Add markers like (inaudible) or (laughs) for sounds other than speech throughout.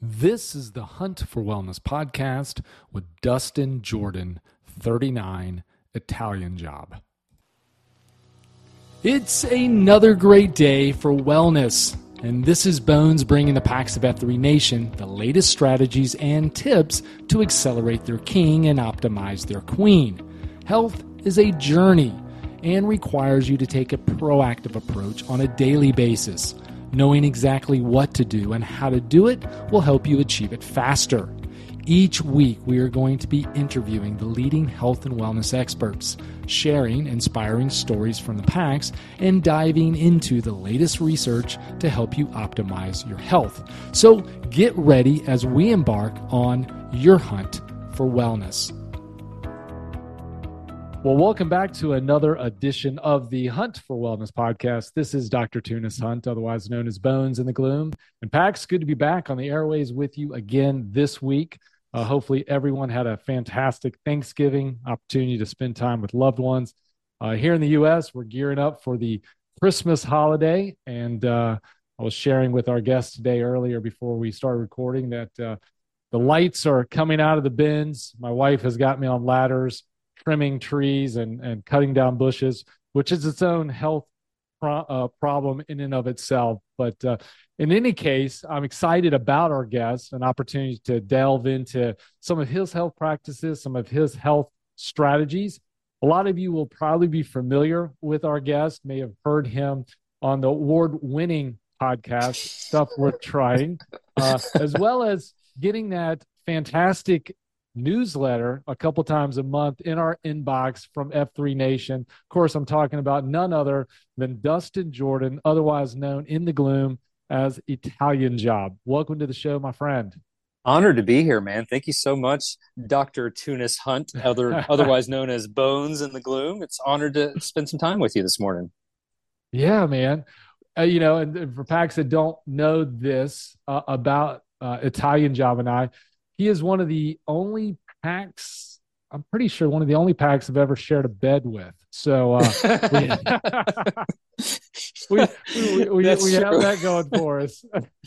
This is the Hunt for Wellness podcast with Dustin Jordan, 39, Italian job. It's another great day for wellness, and this is Bones bringing the Pax of F3 Nation the latest strategies and tips to accelerate their king and optimize their queen. Health is a journey and requires you to take a proactive approach on a daily basis. Knowing exactly what to do and how to do it will help you achieve it faster. Each week, we are going to be interviewing the leading health and wellness experts, sharing inspiring stories from the PAX, and diving into the latest research to help you optimize your health. So get ready as we embark on your hunt for wellness. Well, welcome back to another edition of the Hunt for Wellness podcast. This is Dr. Tunis Hunt, otherwise known as Bones in the Gloom. And Pax, good to be back on the airways with you again this week. Uh, hopefully, everyone had a fantastic Thanksgiving opportunity to spend time with loved ones. Uh, here in the U.S., we're gearing up for the Christmas holiday. And uh, I was sharing with our guest today earlier before we started recording that uh, the lights are coming out of the bins. My wife has got me on ladders trimming trees and, and cutting down bushes, which is its own health pro- uh, problem in and of itself. But uh, in any case, I'm excited about our guest, an opportunity to delve into some of his health practices, some of his health strategies. A lot of you will probably be familiar with our guest, may have heard him on the award winning podcast, Stuff Worth Trying, uh, as well as getting that fantastic newsletter a couple times a month in our inbox from F3 Nation. Of course, I'm talking about none other than Dustin Jordan, otherwise known in the gloom as Italian Job. Welcome to the show, my friend. Honored to be here, man. Thank you so much, Dr. Tunis Hunt, other, (laughs) otherwise known as Bones in the Gloom. It's honored to spend some time with you this morning. Yeah, man. Uh, you know, and, for packs that don't know this uh, about uh, Italian Job and I, he is one of the only packs. I'm pretty sure one of the only packs I've ever shared a bed with. So uh, we, (laughs) we, we, we, have that going for us.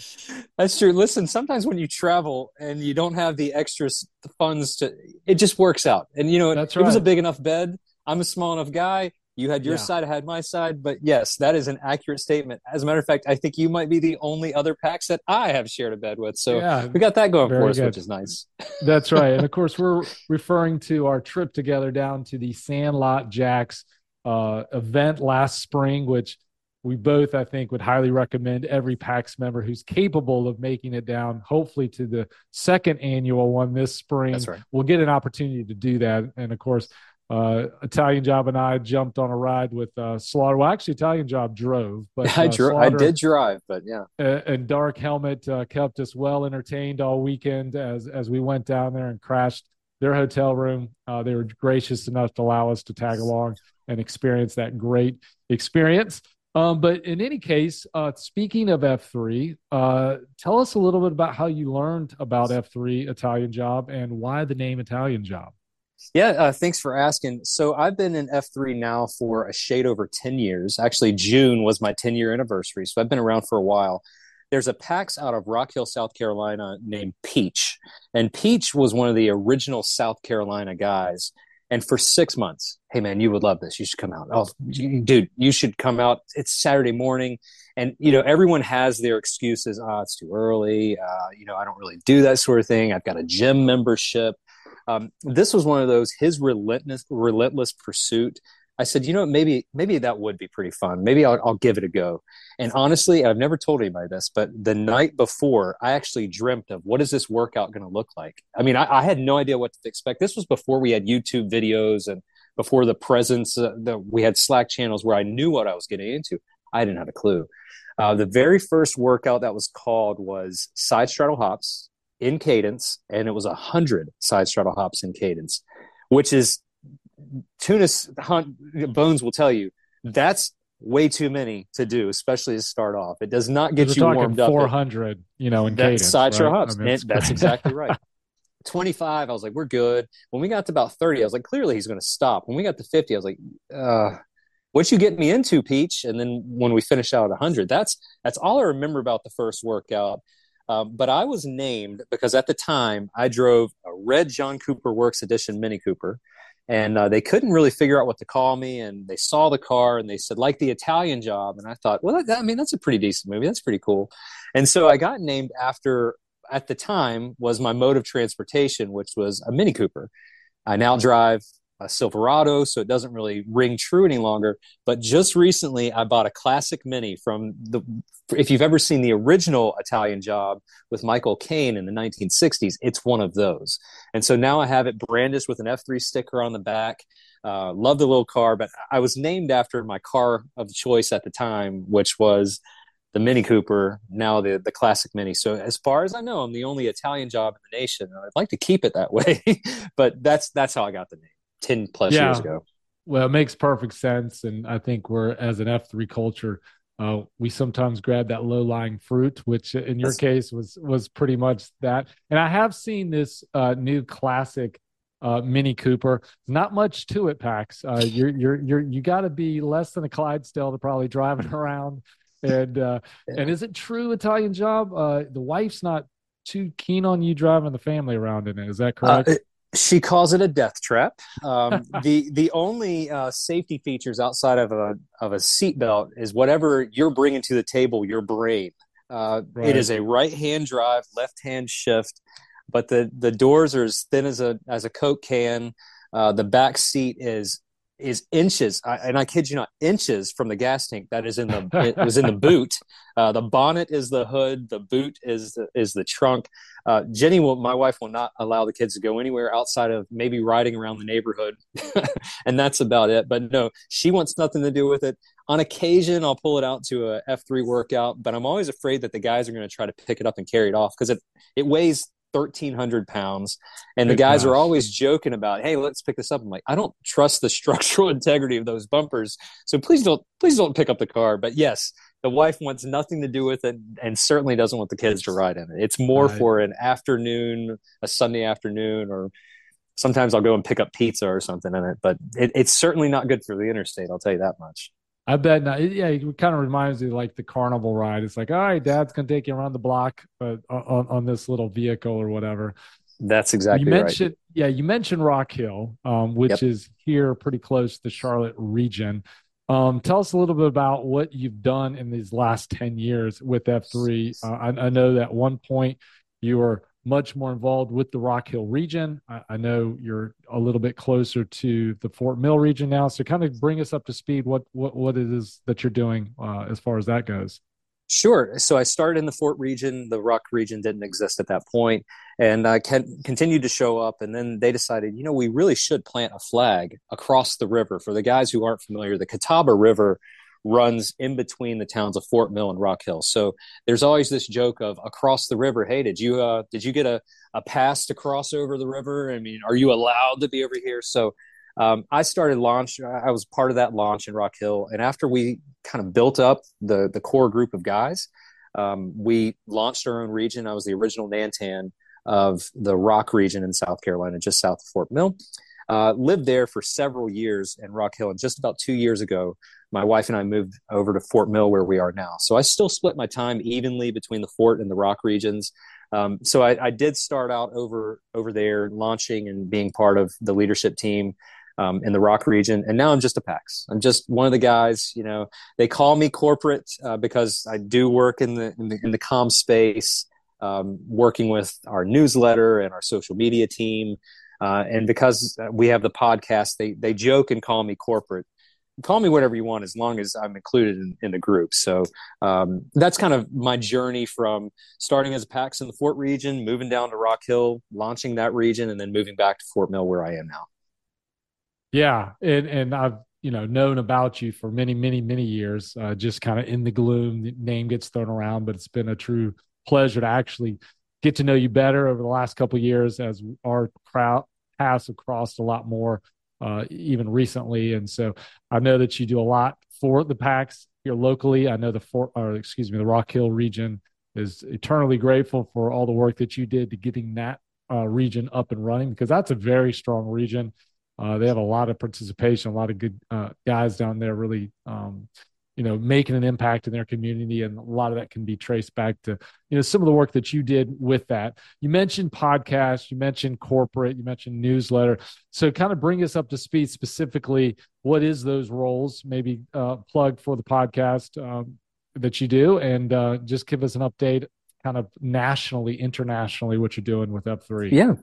(laughs) That's true. Listen, sometimes when you travel and you don't have the extra funds to, it just works out. And you know, That's it, right. it was a big enough bed. I'm a small enough guy. You had your yeah. side, I had my side. But yes, that is an accurate statement. As a matter of fact, I think you might be the only other packs that I have shared a bed with. So yeah, we got that going for us, good. which is nice. (laughs) That's right. And of course, we're referring to our trip together down to the Sandlot Jacks uh, event last spring, which we both, I think, would highly recommend every PAX member who's capable of making it down, hopefully to the second annual one this spring. That's right. We'll get an opportunity to do that. And of course, uh, Italian Job and I jumped on a ride with uh, Slaughter. Well, actually, Italian Job drove, but (laughs) uh, I, dro- I did drive, but yeah. And, Dark Helmet uh, kept us well entertained all weekend as as we went down there and crashed their hotel room. Uh, they were gracious enough to allow us to tag along and experience that great experience. Um, but in any case, uh, speaking of F3, uh, tell us a little bit about how you learned about F3 Italian Job and why the name Italian Job. Yeah, uh, thanks for asking. So I've been in F3 now for a shade over 10 years. Actually, June was my 10 year anniversary. So I've been around for a while. There's a PAX out of Rock Hill, South Carolina named Peach. And Peach was one of the original South Carolina guys. And for six months, hey man, you would love this. You should come out. Oh, dude, you should come out. It's Saturday morning. And, you know, everyone has their excuses. Oh, it's too early. Uh, you know, I don't really do that sort of thing. I've got a gym membership. Um, this was one of those his relentless relentless pursuit I said, you know, maybe maybe that would be pretty fun. Maybe I'll, I'll give it a go. And honestly, I've never told anybody this, but the night before, I actually dreamt of what is this workout going to look like. I mean, I, I, had no idea what to expect. This was before we had YouTube videos and before the presence uh, that we had Slack channels where I knew what I was getting into. I didn't have a clue. Uh, the very first workout that was called was side straddle hops in cadence, and it was a hundred side straddle hops in cadence, which is Tunis Hunt Bones will tell you that's way too many to do, especially to start off. It does not get you warmed up. Four hundred, you know, in that's cadence, side right? hops. I mean, that's exactly right. (laughs) 25, I was like, we're good. When we got to about 30, I was like, clearly he's going to stop. When we got to 50, I was like, uh, what you get me into, Peach? And then when we finish out at 100, that's that's all I remember about the first workout. Um, but I was named because at the time I drove a red John Cooper Works Edition Mini Cooper and uh, they couldn't really figure out what to call me and they saw the car and they said like the italian job and i thought well that, i mean that's a pretty decent movie. That's pretty cool. And so i got named after at the time was my mode of transportation which was a mini cooper. I now drive a Silverado, so it doesn't really ring true any longer. But just recently, I bought a classic Mini from the. If you've ever seen the original Italian Job with Michael Caine in the 1960s, it's one of those. And so now I have it brandished with an F3 sticker on the back. Uh, love the little car, but I was named after my car of choice at the time, which was the Mini Cooper, now the the classic Mini. So as far as I know, I'm the only Italian job in the nation. I'd like to keep it that way, (laughs) but that's that's how I got the name. 10 plus yeah. years ago. Well, it makes perfect sense. And I think we're, as an F3 culture, uh, we sometimes grab that low lying fruit, which in your That's... case was was pretty much that. And I have seen this uh, new classic uh, Mini Cooper. Not much to it, Pax. Uh, you're you're you're you got to be less than a Clydesdale to probably driving around. And uh, yeah. and is it true Italian job? Uh, the wife's not too keen on you driving the family around in it. Is that correct? It, she calls it a death trap. Um, (laughs) the the only uh, safety features outside of a of a seatbelt is whatever you're bringing to the table, your brain. Uh, right. It is a right hand drive, left hand shift, but the the doors are as thin as a as a coke can. Uh, the back seat is is inches, I, and I kid you not, inches from the gas tank that is in the it was in the (laughs) boot. Uh, the bonnet is the hood, the boot is the, is the trunk. Uh, Jenny will, my wife will not allow the kids to go anywhere outside of maybe riding around the neighborhood, (laughs) and that's about it. But no, she wants nothing to do with it. On occasion, I'll pull it out to a F three workout, but I'm always afraid that the guys are going to try to pick it up and carry it off because it it weighs 1300 pounds. And the guys are always joking about hey let's pick this up. I'm like i don't trust the (laughs) structural integrity of those bumpers. So please don't please don't pick up the car. But yes the wife wants nothing to do with it and certainly doesn't want the kids to ride in it it's more right. for an afternoon a sunday afternoon or sometimes i'll go and pick up pizza or something in it but it, it's certainly not good for the interstate i'll tell you that much I bet not. Yeah, it kind of reminds me like the carnival ride. It's like, all right, dad's gonna take you around the block, on, on this little vehicle or whatever. That's exactly you mentioned, right. Yeah, you mentioned Rock Hill, um, which yep. is here pretty close to the Charlotte region. Um, tell us a little bit about what you've done in these last 10 years with F3. Uh, I, I, know that one point you were much more involved with the Rock Hill region. I, I, know you're a little bit closer to the Fort Mill region now, so kind of bring us up to speed. What what what it is that you're doing uh, as far as that goes? Sure. So I started in the Fort region. The Rock region didn't exist at that point, and I continued to show up. And then they decided, you know, we really should plant a flag across the river. For the guys who aren't familiar, the Catawba River runs in between the towns of Fort Mill and Rock Hill. So there's always this joke of across the river. Hey, did you uh, did you get a, a pass to cross over the river? I mean, are you allowed to be over here? So um, I started launch. I was part of that launch in Rock Hill, and after we kind of built up the the core group of guys, um, we launched our own region. I was the original Nantan of the Rock region in South Carolina, just south of Fort Mill. Uh, lived there for several years in Rock Hill, and just about two years ago, my wife and I moved over to Fort Mill, where we are now. So I still split my time evenly between the Fort and the Rock regions. Um, so I, I, did start out over over there, launching and being part of the leadership team um, in the Rock region, and now I'm just a PAX. I'm just one of the guys. You know, they call me corporate uh, because I do work in the in the, in the com space, um, working with our newsletter and our social media team. Uh, and because we have the podcast, they they joke and call me corporate call me whatever you want as long as I'm included in, in the group. So um, that's kind of my journey from starting as a PAX in the Fort region, moving down to Rock Hill, launching that region, and then moving back to Fort Mill where I am now. Yeah, and and I've you know known about you for many many many years. Uh, just kind of in the gloom, the name gets thrown around, but it's been a true pleasure to actually get to know you better over the last couple years as our crowd paths have crossed a lot more uh, even recently. And so I know that you do a lot for the packs here locally. I know the Fort, or excuse me, the Rock Hill region is eternally grateful for all the work that you did to getting that uh, region up and running because that's a very strong region. Uh, they have a lot of participation, a lot of good uh, guys down there really um, you know making an impact in their community and a lot of that can be traced back to you know some of the work that you did with that. You mentioned podcast you mentioned corporate you mentioned newsletter. So kind of bring us up to speed specifically what is those roles maybe uh, plug for the podcast um, that you do? And uh, just give us an update kind of nationally internationally what you're doing with F3 yeah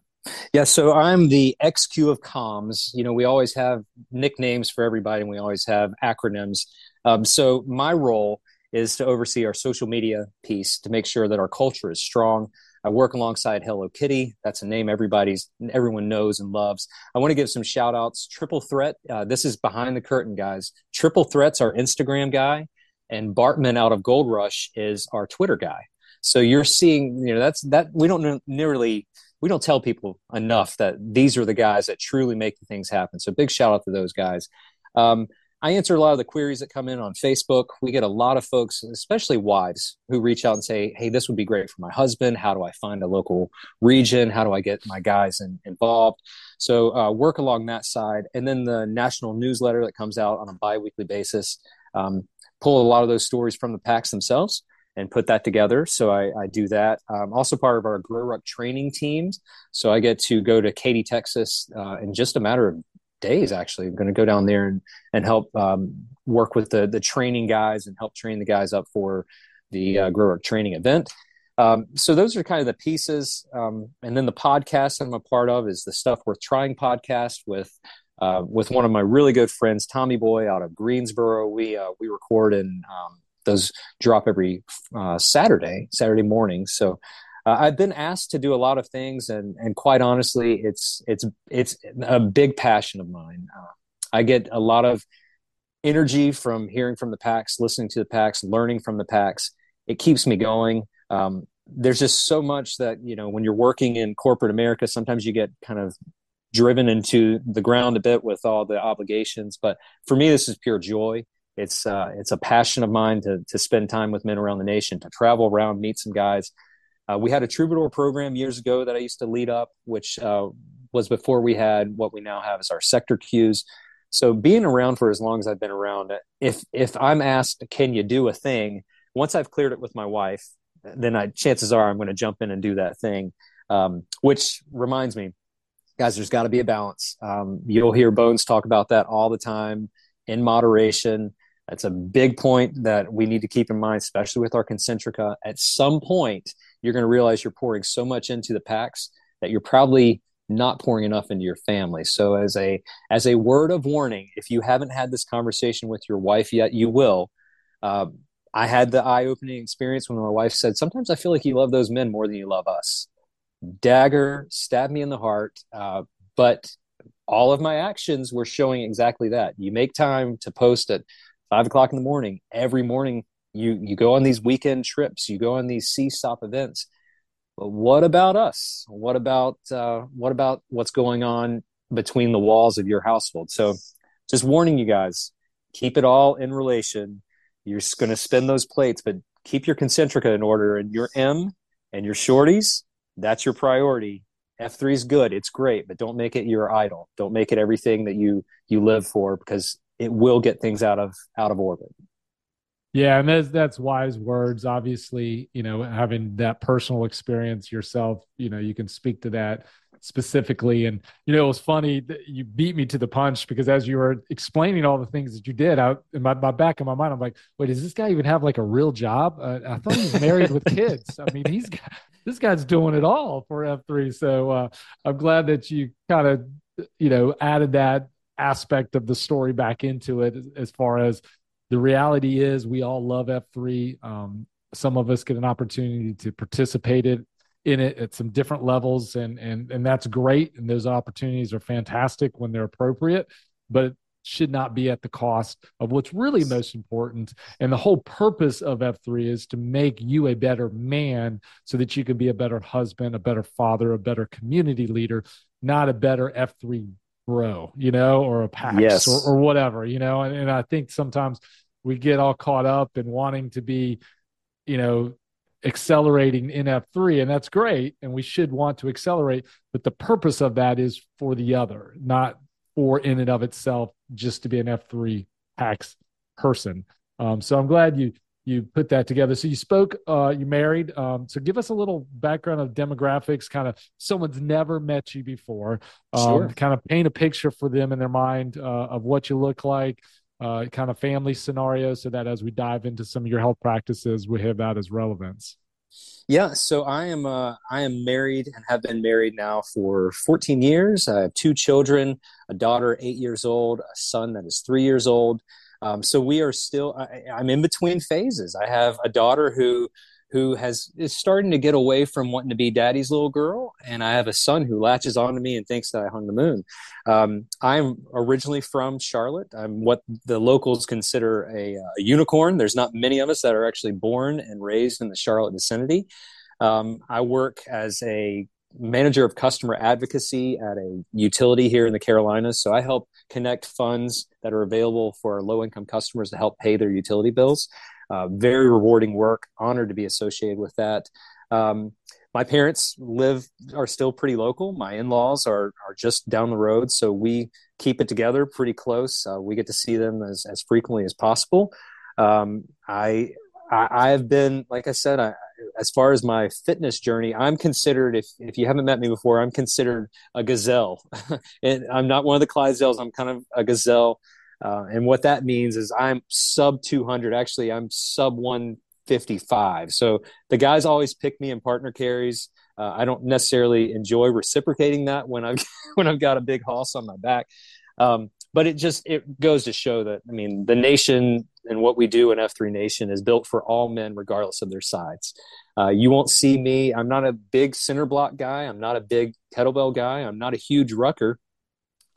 yeah, so I'm the XQ of comms. You know, we always have nicknames for everybody and we always have acronyms. Um, so my role is to oversee our social media piece to make sure that our culture is strong. I work alongside Hello Kitty. That's a name everybody's everyone knows and loves. I want to give some shout outs. Triple Threat. Uh, this is behind the curtain, guys. Triple Threat's our Instagram guy, and Bartman out of Gold Rush is our Twitter guy. So you're seeing, you know, that's that we don't nearly we don't tell people enough that these are the guys that truly make the things happen. So big shout out to those guys. Um, I answer a lot of the queries that come in on Facebook. We get a lot of folks, especially wives, who reach out and say, Hey, this would be great for my husband. How do I find a local region? How do I get my guys in, involved? So, uh, work along that side. And then the national newsletter that comes out on a bi weekly basis, um, pull a lot of those stories from the packs themselves and put that together. So I, I do that. I'm also part of our GrowRuck training teams. So I get to go to Katy, Texas uh, in just a matter of days actually i'm going to go down there and, and help um, work with the, the training guys and help train the guys up for the uh, grow training event um, so those are kind of the pieces um, and then the podcast i'm a part of is the stuff worth trying podcast with uh, with one of my really good friends tommy boy out of greensboro we uh, we record and um, those drop every uh, saturday saturday morning so uh, I've been asked to do a lot of things, and and quite honestly, it's it's it's a big passion of mine. Uh, I get a lot of energy from hearing from the packs, listening to the packs, learning from the packs. It keeps me going. Um, there's just so much that you know when you're working in corporate America, sometimes you get kind of driven into the ground a bit with all the obligations. But for me, this is pure joy. It's uh, it's a passion of mine to to spend time with men around the nation, to travel around, meet some guys, uh, we had a troubadour program years ago that I used to lead up, which uh, was before we had what we now have as our sector Qs. So being around for as long as I've been around, if if I'm asked, can you do a thing? Once I've cleared it with my wife, then I chances are I'm going to jump in and do that thing. Um, which reminds me, guys, there's got to be a balance. Um, you'll hear Bones talk about that all the time in moderation. That's a big point that we need to keep in mind, especially with our concentrica. At some point, you're going to realize you're pouring so much into the packs that you're probably not pouring enough into your family. So as a as a word of warning, if you haven't had this conversation with your wife yet, you will. Uh, I had the eye opening experience when my wife said, "Sometimes I feel like you love those men more than you love us." Dagger stabbed me in the heart, uh, but all of my actions were showing exactly that. You make time to post at five o'clock in the morning every morning you you go on these weekend trips you go on these CSAUP events but what about us what about uh, what about what's going on between the walls of your household. So just warning you guys, keep it all in relation. You're going to spin those plates, but keep your concentrica in order and your M and your shorties, that's your priority. F3 is good. It's great, but don't make it your idol. Don't make it everything that you you live for because it will get things out of out of orbit. Yeah, and that's that's wise words. Obviously, you know, having that personal experience yourself, you know, you can speak to that specifically. And you know, it was funny that you beat me to the punch because as you were explaining all the things that you did, out in my, my back of my mind, I'm like, wait, does this guy even have like a real job? Uh, I thought he was married with kids. I mean, he's got, this guy's doing it all for F3. So uh, I'm glad that you kind of, you know, added that aspect of the story back into it as far as the reality is we all love F3. Um, some of us get an opportunity to participate in it at some different levels, and and and that's great. And those opportunities are fantastic when they're appropriate, but it should not be at the cost of what's really most important. And the whole purpose of F3 is to make you a better man so that you can be a better husband, a better father, a better community leader, not a better F3 bro, you know, or a PAX yes. or, or whatever, you know. And, and I think sometimes we get all caught up in wanting to be, you know, accelerating in F3, and that's great. And we should want to accelerate, but the purpose of that is for the other, not for in and of itself just to be an F3 PAX person. Um, so I'm glad you you put that together. So you spoke, uh, you married. Um, so give us a little background of demographics, kind of someone's never met you before, um, sure. kind of paint a picture for them in their mind uh, of what you look like, uh, kind of family scenario, so that as we dive into some of your health practices, we have that as relevance. Yeah, so I am uh, I am married and have been married now for 14 years. I have two children, a daughter eight years old, a son that is three years old. Um, so we are still. I, I'm in between phases. I have a daughter who who has is starting to get away from wanting to be daddy's little girl, and I have a son who latches onto me and thinks that I hung the moon. Um, I'm originally from Charlotte. I'm what the locals consider a, a, unicorn. There's not many of us that are actually born and raised in the Charlotte vicinity. Um, I work as a manager of customer advocacy at a utility here in the Carolinas. So I help connect funds that are available for low income customers to help pay their utility bills. Uh, very rewarding work. Honored to be associated with that. Um, my parents live are still pretty local. My in laws are are just down the road, so we keep it together pretty close. Uh, we get to see them as as frequently as possible. Um, I, I have been like I said I as far as my fitness journey, I'm considered if if you haven't met me before, I'm considered a gazelle. (laughs) and I'm not one of the Clydesdales. I'm kind of a gazelle. Uh, and what that means is I'm sub 200. Actually, I'm sub 155. So the guys always pick me in partner carries. Uh, I don't necessarily enjoy reciprocating that when I've (laughs) when I've got a big hoss on my back. Um, but it just it goes to show that I mean the nation and what we do in F3 Nation is built for all men, regardless of their sides. Uh, you won't see me. I'm not a big center block guy. I'm not a big kettlebell guy. I'm not a huge rucker.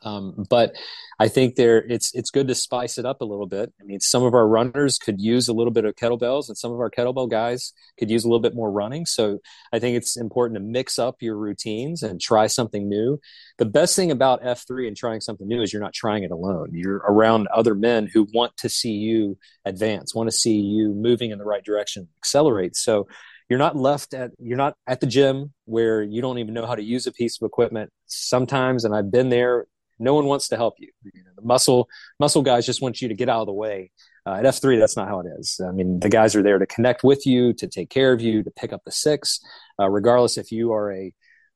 Um, but I think there it's it's good to spice it up a little bit. I mean, some of our runners could use a little bit of kettlebells, and some of our kettlebell guys could use a little bit more running. So I think it's important to mix up your routines and try something new. The best thing about F3 and trying something new is you're not trying it alone. You're around other men who want to see you advance, want to see you moving in the right direction, accelerate. So you're not left at you're not at the gym where you don't even know how to use a piece of equipment sometimes and i've been there no one wants to help you. you know, the muscle muscle guys just want you to get out of the way. Uh, at F3, that's not how it is. I mean, the guys are there to connect with you, to take care of you, to pick up the six, uh, regardless if you are a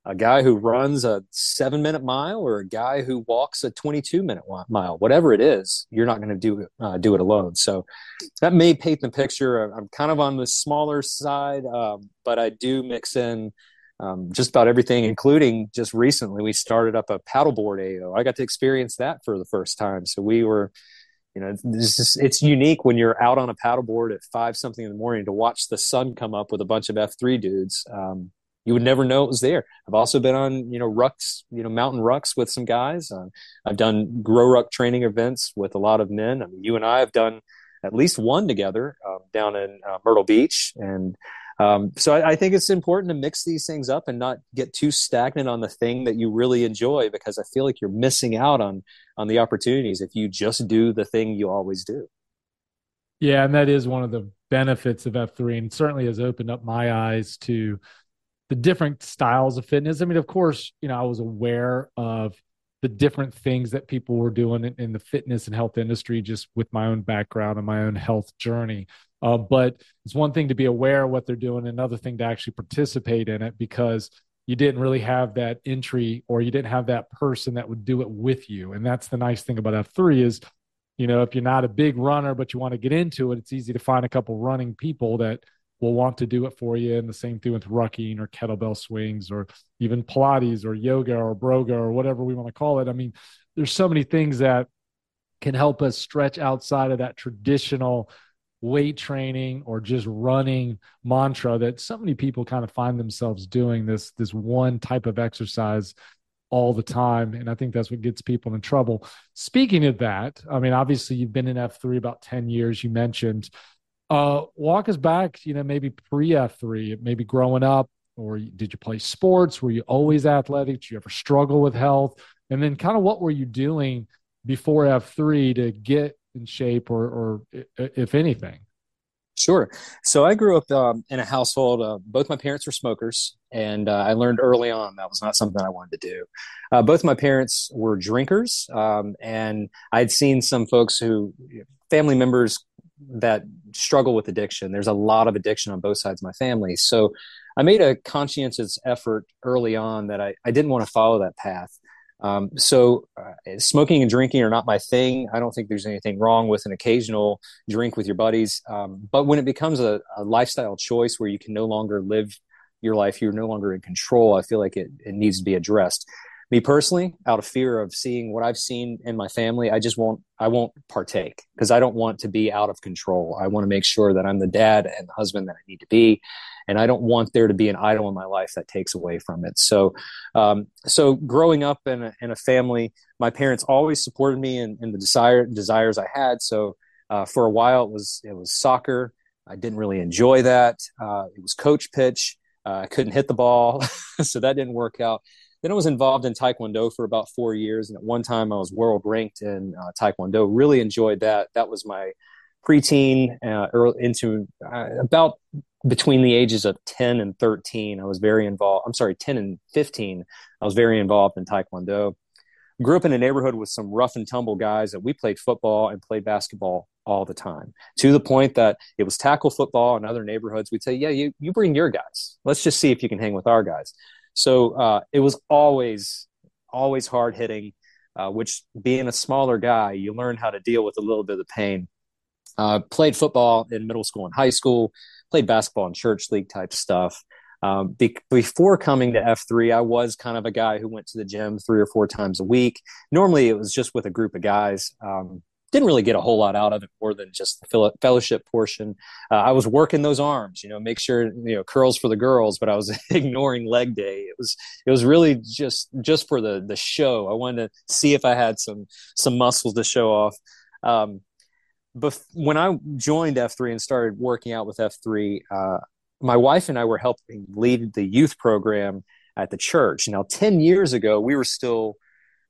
a guy who runs a seven minute mile or a guy who walks a 22 minute mile, whatever it is, you're not going to do uh, do it alone. So that may paint the picture. I'm kind of on the smaller side, um, but I do mix in um, just about everything, including just recently we started up a paddleboard AO. I got to experience that for the first time. So we were, you know, it's, just, it's unique when you're out on a paddleboard at five something in the morning to watch the sun come up with a bunch of F3 dudes. Um, you would never know it was there. I've also been on, you know, rucks, you know, mountain rucks with some guys. Uh, I've done GrowRuck training events with a lot of men. I mean, you and I have done at least one together um, down in uh, Myrtle Beach, and Um, so I, I, think it's important to mix these things up and not get too stagnant on the thing that you really enjoy because I feel like you're missing out on on the opportunities if you just do the thing you always do. Yeah, and that is one of the benefits of F3 and certainly has opened up my eyes to the different styles of fitness. I mean, of course, you know, I was aware of the different things that people were doing in, in the fitness and health industry just with my own background and my own health journey. Uh, but it's one thing to be aware of what they're doing, another thing to actually participate in it because you didn't really have that entry or you didn't have that person that would do it with you. And that's the nice thing about F3 is, you know, if you're not a big runner, but you want to get into it, it's easy to find a couple running people that will want to do it for you. And the same thing with rucking or kettlebell swings or even Pilates or yoga or broga or whatever we want to call it. I mean, there's so many things that can help us stretch outside of that traditional weight training or just running mantra that so many people kind of find themselves doing this this one type of exercise all the time and i think that's what gets people in trouble speaking of that i mean obviously you've been in f3 about 10 years you mentioned uh walk us back you know maybe pre f3 maybe growing up or did you play sports? Were you always athletic? Did you ever struggle with health? And then kind of what were you doing before f3 to get in shape or or if anything? Sure. So i grew up um, in a household uh, both my parents were smokers and uh, i learned early on that was not something i wanted to do. Uh, both my parents were drinkers um, and i'd seen some folks who family members that struggle with addiction there's a lot of addiction on both sides of my family so i made a conscientious effort early on that i, I didn't want to follow that path um, so, uh, smoking and drinking are not my thing. I don't think there's anything wrong with an occasional drink with your buddies. Um, but when it becomes a, a, lifestyle choice where you can no longer live your life, you're no longer in control, I feel like it, it needs to be addressed. Me personally, out of fear of seeing what I've seen in my family, I just won't. I won't partake because I don't want to be out of control. I want to make sure that I'm the dad and the husband that I need to be, and I don't want there to be an idol in my life that takes away from it. So, um, so growing up in a, in a family, my parents always supported me in, in the desire desires I had. So, uh, for a while, it was it was soccer. I didn't really enjoy that. Uh, it was coach pitch. Uh, I couldn't hit the ball, (laughs) so that didn't work out. Then I was involved in Taekwondo for about four years, and at one time I was world ranked in uh, Taekwondo. Really enjoyed that. That was my preteen, uh, early, into uh, about between the ages of 10 and 13 i was very involved i'm sorry 10 and 15 i was very involved in taekwondo grew up in a neighborhood with some rough and tumble guys that we played football and played basketball all the time to the point that it was tackle football in other neighborhoods we'd say yeah you, you bring your guys let's just see if you can hang with our guys so uh, it was always always hard hitting uh, which being a smaller guy you learn how to deal with a little bit of pain uh, played football in middle school and high school played basketball and church league type stuff. Um, be- before coming to F3, I was kind of a guy who went to the gym three or four times a week. Normally, it was just with a group of guys. Um, didn't really get a whole lot out of it more than just the fellowship portion. Uh, I was working those arms, you know, make sure you know curls for the girls, but I was (laughs) ignoring leg day. It was it was really just just for the the show. I wanted to see if I had some some muscles to show off. Um, bef- when I joined F3 and started working out with F3, uh, my wife and I were helping lead the youth program at the church. Now, 10 years ago, we were still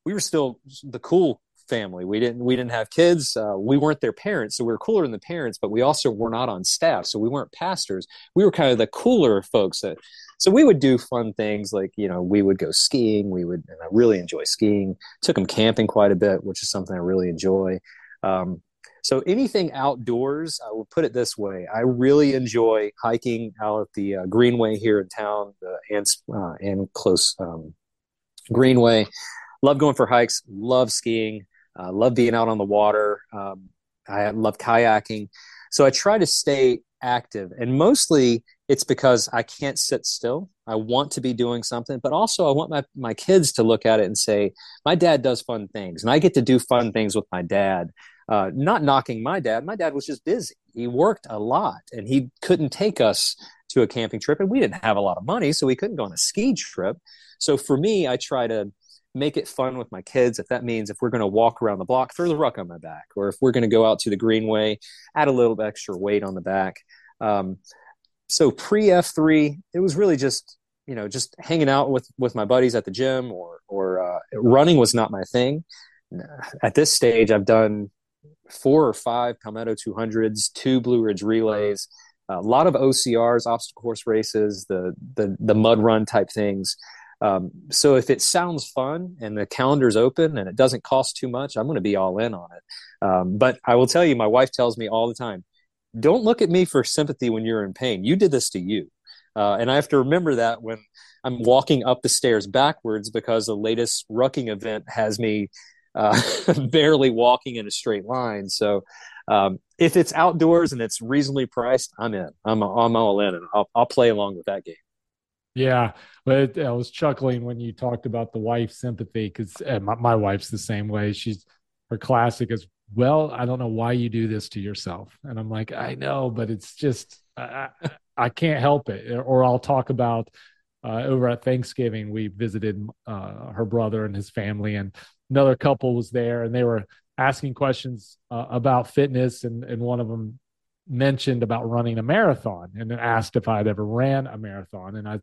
we were still the cool family. We didn't we didn't have kids. Uh, we weren't their parents, so we were cooler than the parents. But we also were not on staff, so we weren't pastors. We were kind of the cooler folks. That so we would do fun things like you know we would go skiing. We would and I really enjoy skiing. Took them camping quite a bit, which is something I really enjoy. Um, so anything outdoors, I will put it this way: I really enjoy hiking out at the uh, Greenway here in town, the uh, and close um, Greenway. Love going for hikes. Love skiing. Uh, love being out on the water. Um, I love kayaking. So I try to stay active, and mostly it's because I can't sit still. I want to be doing something, but also I want my, my kids to look at it and say, my dad does fun things, and I get to do fun things with my dad. Uh, not knocking my dad. My dad was just busy. He worked a lot and he couldn't take us to a camping trip. And we didn't have a lot of money, so we couldn't go on a ski trip. So for me, I try to make it fun with my kids. If that means if we're going to walk around the block, throw the ruck on my back, or if we're going to go out to the greenway, add a little extra weight on the back. Um, so pre F3, it was really just you know just hanging out with with my buddies at the gym or or uh, running was not my thing. At this stage, I've done four or five Palmetto 200s, two Blue Ridge relays, a lot of OCRs, obstacle course races, the the the mud run type things. Um, so if it sounds fun and the calendar's open and it doesn't cost too much, I'm going to be all in on it. Um, but I will tell you, my wife tells me all the time, don't look at me for sympathy when you're in pain. You did this to you. Uh, and I have to remember that when I'm walking up the stairs backwards because the latest rucking event has me uh, (laughs) barely walking in a straight line. So um, if it's outdoors and it's reasonably priced, I'm in. I'm I'm all in, and I'll I'll play along with that game. Yeah, but I was chuckling when you talked about the wife sympathy because uh, my, my wife's the same way. She's her classic is well, I don't know why you do this to yourself, and I'm like, I know, but it's just I, I can't help it. Or I'll talk about uh, over at Thanksgiving, we visited uh, her brother and his family, and another couple was there, and they were asking questions uh, about fitness, and, and one of them mentioned about running a marathon and then asked if I had ever ran a marathon. And I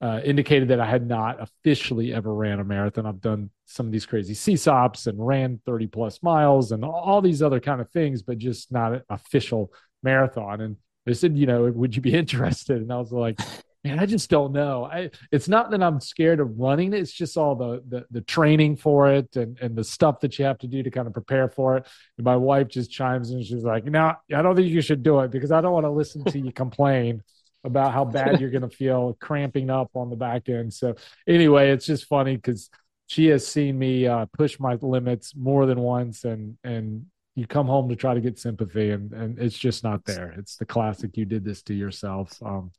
uh, indicated that I had not officially ever ran a marathon. I've done some of these crazy CSAUPs and ran 30 plus miles and all these other kind of things, but just not an official marathon. And they said, you know, would you be (laughs) interested? And I was like, man, I just don't know. I it's not that I'm scared of running. It's just all the the, the training for it and and the stuff that you have to do to kind of prepare for it. And my wife just chimes in. She's like, "No, I don't think you should do it because I don't want to listen to you complain." about how bad you're going to feel cramping up on the back end. So anyway, it's just funny because she has seen me uh, push my limits more than once, and and you come home to try to get sympathy, and and it's just not there. It's the classic. You did this to yourself. Um,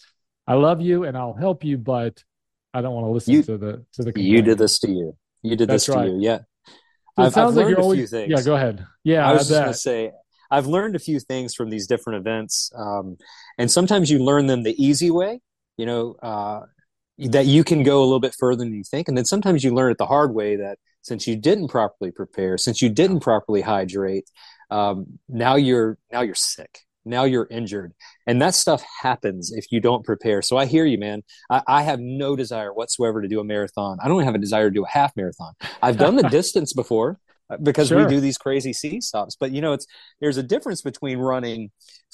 I love you and I'll help you, but I don't want to listen you, to the to the. Complaint. You did this to you. You did That's this right. to you. Yeah. So it sounds I've like you're always. Yeah, go ahead. Yeah, I was just going to say I've learned a few things from these different events, um, and sometimes you learn them the easy way. You know uh, that you can go a little bit further than you think, and then sometimes you learn it the hard way that since you didn't properly prepare, since you didn't properly hydrate, um, now you're now you're sick now you're injured. And that stuff happens if you don't prepare. So i hear you man. I, I, have no desire whatsoever to do a marathon. I don't have a desire to do a half marathon. I've done the (laughs) distance before uh, because sure. we do these crazy CSAUPs. But you know it's there's a difference between running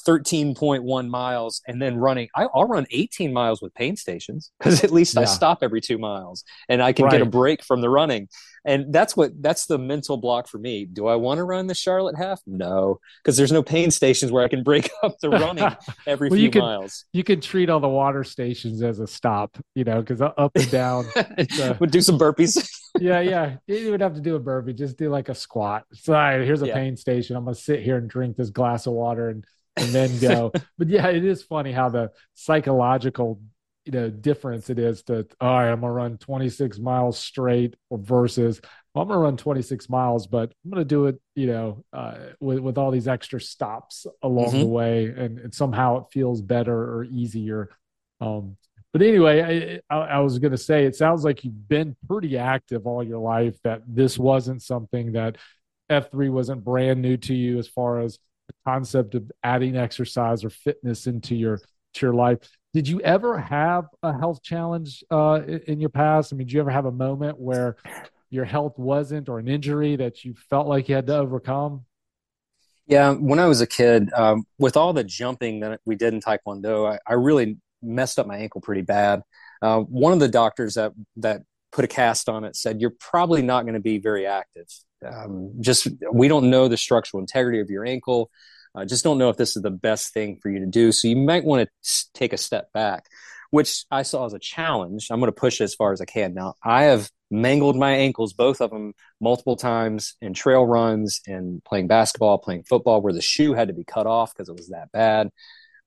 13.1 miles and then running I, will run 18 miles with pain stations because at least yeah. i stop every two miles and i can right. get a break from the running and that's what that's the mental block for me. Do i want to run the charlotte half? No because there's no pain stations where i can break (laughs) up the running (laughs) every well, few you could, miles. you can treat all the water stations as a stop you know because up and down. (laughs) Uh, would do some burpees. Yeah yeah. You would have to do a burpee. Just do like a squat. So right, here's a yeah. pain station. I'm gonna sit here and drink this glass of water and and then go. but yeah, it is funny how the psychological you know difference it is to all right, I'm gonna run 26 miles straight versus well, I'm gonna run 26 miles, but I'm gonna do it, you know, uh, with with all these extra stops along mm-hmm. the way, and, and, somehow it feels better or easier. Um, but anyway, I, I, I was to say, it sounds like you've been pretty active all your life. That this wasn't something that F3 wasn't brand new to you as far as the concept of adding exercise or fitness into your to your life. Did you ever have a health challenge uh, in your past? I mean, did you ever have a moment where your health wasn't or an injury that you felt like you had to overcome? Yeah, when I was a kid, um, with all the jumping that we did in Taekwondo, I, I really messed up my ankle pretty bad. Uh, one of the doctors that that put a cast on it said you're probably not going to be very active um, just we don't know the structural integrity of your ankle. Uh, just don't know if this is the best thing for you to do. So you might want to take a step back, which I saw as a challenge. I'm going to push it as far as I can. Now I have mangled my ankles, both of them, multiple times in trail runs and playing basketball, playing football, where the shoe had to be cut off because it was that bad.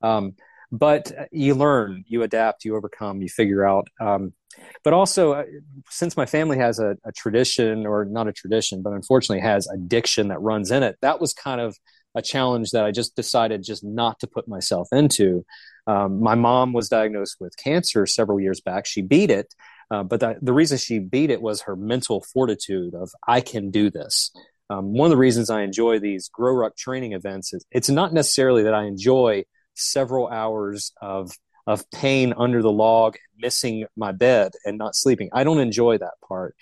Um, but you learn, you adapt, you overcome, you figure out. Um, but also, uh, since my family has a, a, tradition, or not a tradition, but unfortunately has addiction that runs in it, that was kind of a challenge that I just decided just not to put myself into. Um, my mom was diagnosed with cancer several years back. She beat it, uh, but the, reason she beat it was her mental fortitude of I can do this. Um, one of the reasons I enjoy these GrowRuck training events is it's not necessarily that I enjoy several hours of of pain under the log, missing my bed and not sleeping. I don't enjoy that part,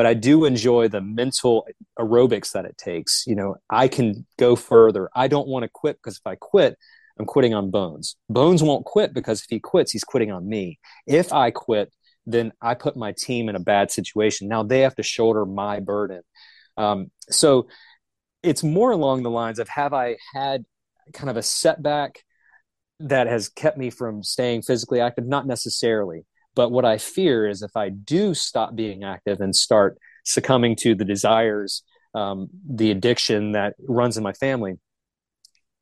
but I do enjoy the mental aerobics that it takes. You know, I can go further. I don't want to quit because if I quit, I'm quitting on Bones. Bones won't quit because if he quits, he's quitting on me. If I quit, then I put my team in a bad situation. Now they have to shoulder my burden. Um, so it's more along the lines of have I had kind of a setback that has kept me from staying physically active? Not necessarily. But what I fear is if I do stop being active and start succumbing to the desires, um, the addiction that runs in my family,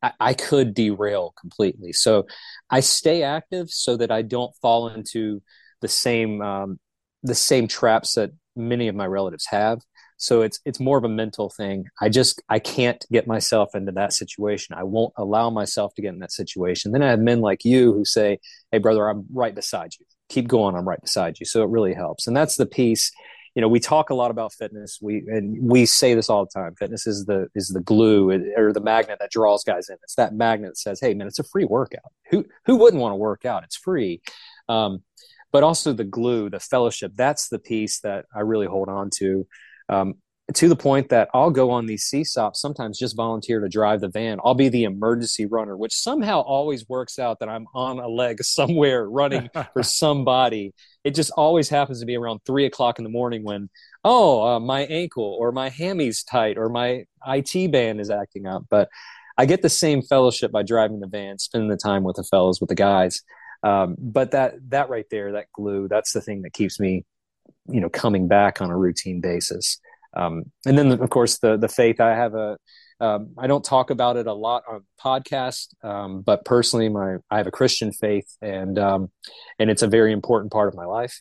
I, I could derail completely. So I stay active so that I don't fall into the same um, the same traps that many of my relatives have. So it's it's more of a mental thing. I just I can't get myself into that situation. I won't allow myself to get in that situation. Then I have men like you who say, "Hey, brother, I'm right beside you. Keep going. I'm right beside you." So it really helps, and that's the piece. You know, we talk a lot about fitness. We and we say this all the time. Fitness is the is the glue or the magnet that draws guys in. It's that magnet that says, "Hey, man, it's a free workout. Who who wouldn't want to work out? It's free." Um, but also the glue, the fellowship. That's the piece that I really hold on to um, to the point that I'll go on these CSAUPs, sometimes just volunteer to drive the van. I'll be the emergency runner, which somehow always works out that I'm on a leg (laughs) somewhere running for (laughs) somebody. It just always happens to be around three o'clock in the morning when, oh, uh, my ankle or my hammy's tight or my IT band is acting up. But I get the same fellowship by driving the van, spending the time with the fellows, with the guys. Um, but that that right there, that glue, that's the thing that keeps me you know coming back on a routine basis um, and then of course the the faith i have a um, I don't talk about it a lot on podcast, um, but personally, my I have a Christian faith, and um, and it's a very important part of my life.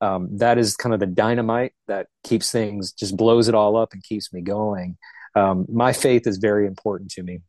Um, that is kind of the dynamite that keeps things, just blows it all up and keeps me going. Um, my faith is very important to me,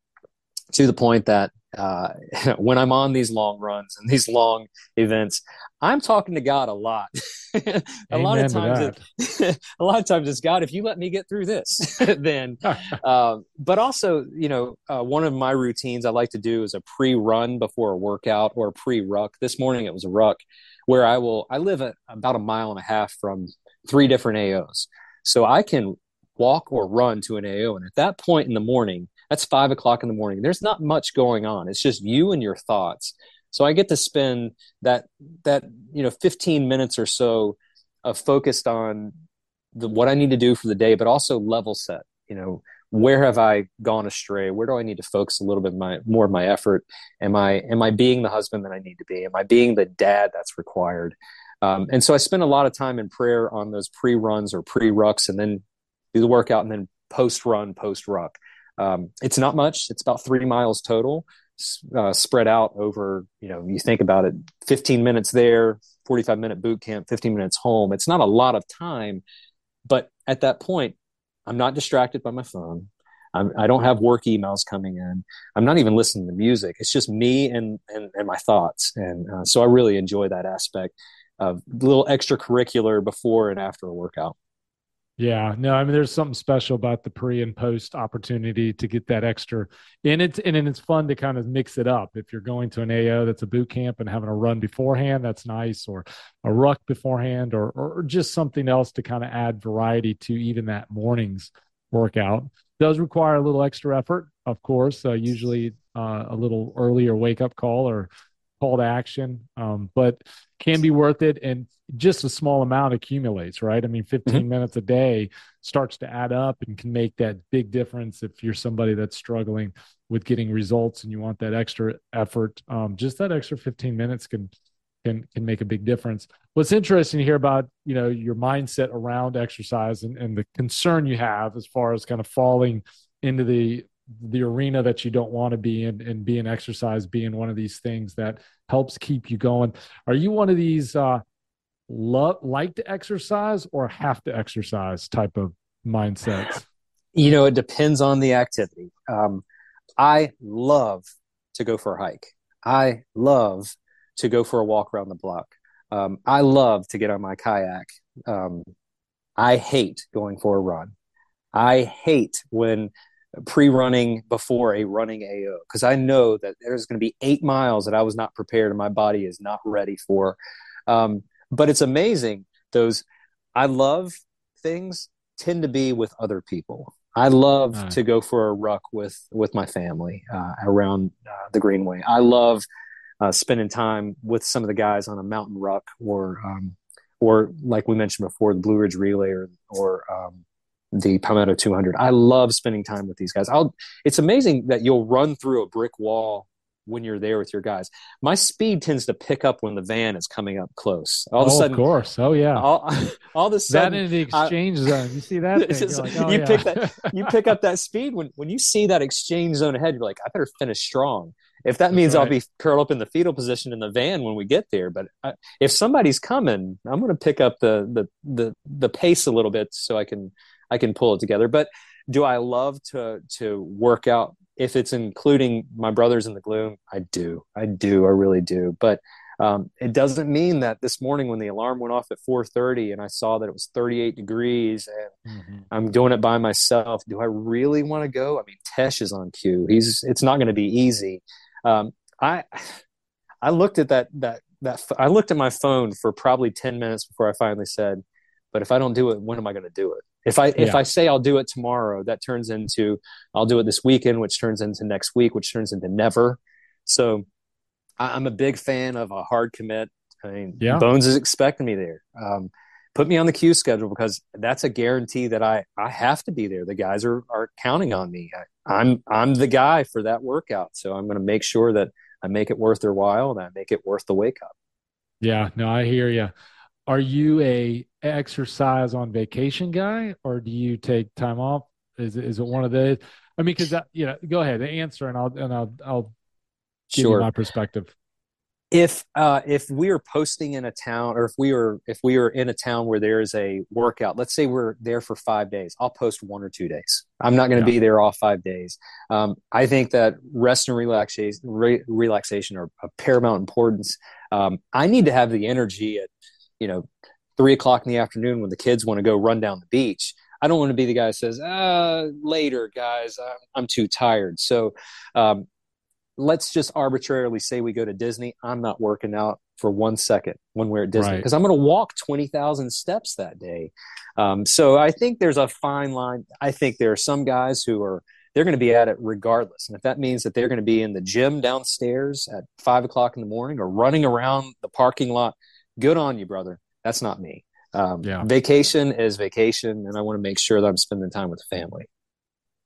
to the point that uh, (laughs) when I'm on these long runs and these long events, I'm talking to God a lot. (laughs) a lot of times, it, (laughs) a lot of times it's God. If you let me get through this, then. uh, but also, you know, uh, one of my routines I like to do is a pre-run before a workout or a pre-ruck. This morning it was a ruck, where I will. I live at about a mile and a half from three different AOs, so I can walk or run to an AO, and at that point in the morning that's five o'clock in the morning. There's not much going on. It's just you and your thoughts. So I get to spend that that you know 15 minutes or so of focused on the, what I need to do for the day, but also level set. You know, where have I gone astray? Where do I need to focus a little bit my, more of my effort? Am I am I being the husband that I need to be? Am I being the dad that's required? Um, and so I spend a lot of time in prayer on those pre runs or pre rucks, and then do the workout, and then post run, post ruck. Um, it's not much. It's about three miles total, uh, spread out over. You know, you think about it: 15 minutes there, 45 minute boot camp, 15 minutes home. It's not a lot of time, but at that point, I'm not distracted by my phone. I'm, I do not have work emails coming in. I'm not even listening to music. It's just me and and, and my thoughts, and uh, so I really enjoy that aspect of a little extracurricular before and after a workout. Yeah, no, I mean, there's something special about the pre and post opportunity to get that extra, and it's and it's fun to kind of mix it up. If you're going to an AO that's a boot camp and having a run beforehand, that's nice, or a ruck beforehand, or or just something else to kind of add variety to even that morning's workout. Does require a little extra effort, of course. Uh, usually uh, a little earlier wake up call or call to action, um, but can be worth it. And just a small amount accumulates, right? I mean, 15 mm-hmm. minutes a day starts to add up and can make that big difference if you're somebody that's struggling with getting results and you want that extra effort. Um, just that extra 15 minutes can can can make a big difference. What's interesting to hear about, you know, your mindset around exercise and, and the concern you have as far as kind of falling into the the arena that you don't want to be in and being exercise being one of these things that helps keep you going. Are you one of these uh love like to exercise or have to exercise type of mindsets? You know it depends on the activity. Um i love to go for a hike. I love to go for a walk around the block. Um, i love to get on my kayak. Um, i hate going for a run. I hate when pre-running before a running AO because I know that there's going to be eight miles that I was not prepared and my body is not ready for. Um, but it's amazing those. I love things tend to be with other people. I love right. to go for a ruck with with my family uh, around uh, the Greenway. I love uh, spending time with some of the guys on a mountain ruck or um, or like we mentioned before, the Blue Ridge Relay or, or um, the Palmetto 200. I love spending time with these guys. I'll, it's amazing that you'll run through a brick wall when you're there with your guys. My speed tends to pick up when the van is coming up close. All of a oh, sudden, of course. Oh yeah. All, all of a sudden, that in the exchange I, zone. You see that? (laughs) Like, oh, you yeah. pick that. (laughs) You pick up that speed when when you see that exchange zone ahead. You're like, I better finish strong. If that means right. I'll be curled up in the fetal position in the van when we get there, but I, if somebody's coming, I'm going to pick up the the the the pace a little bit so I can I can pull it together. But do I love to to work out if it's including my brothers in the gloom? I do, I do, I really do. But um, it doesn't mean that this morning when the alarm went off at 4:30 and I saw that it was 38 degrees and mm-hmm. I'm doing it by myself. Do I really want to go? I mean, Tesh is on cue. He's it's not going to be easy. Um, I I looked at that that that I looked at my phone for probably 10 minutes before I finally said, "But if I don't do it, when am I going to do it?" If I if I say I'll do it tomorrow, that turns into I'll do it this weekend, which turns into next week, which turns into never. So I, am a big fan of a hard commit. I mean, yeah. Bones is expecting me there. Um, put me on the Q schedule because that's a guarantee that I I have to be there. The guys are are counting on me. I, I'm I'm the guy for that workout, so I'm going to make sure that I make it worth their while and I make it worth the wake up. Yeah, no, I hear you are you a exercise on vacation guy or do you take time off? Is, is it one of the i mean because you know go ahead answer and i'll and i'll i'll give sure. you my perspective. If uh, if we are posting in a town or if we are if we are in a town where there is a workout let's say we're there for five days i'll post one or two days. I'm not going to yeah. be there all five days. Um, i think that rest and relaxation re- relaxation are of paramount importance. Um, i need to have the energy at you know, three o'clock in the afternoon when the kids want to go run down the beach. I don't want to be the guy that says, uh, later, guys, I'm, I'm too tired. So um, let's just arbitrarily say we go to Disney. I'm not working out for one second when we're at Disney because right. I'm going to walk 20,000 steps that day. Um, so I think there's a fine line. I think there are some guys who are, they're going to be at it regardless. And if that means that they're going to be in the gym downstairs at five o'clock in the morning or running around the parking lot good on you, brother. That's not me. Um, yeah. Vacation is vacation, and I want to make sure that I'm spending time with the family.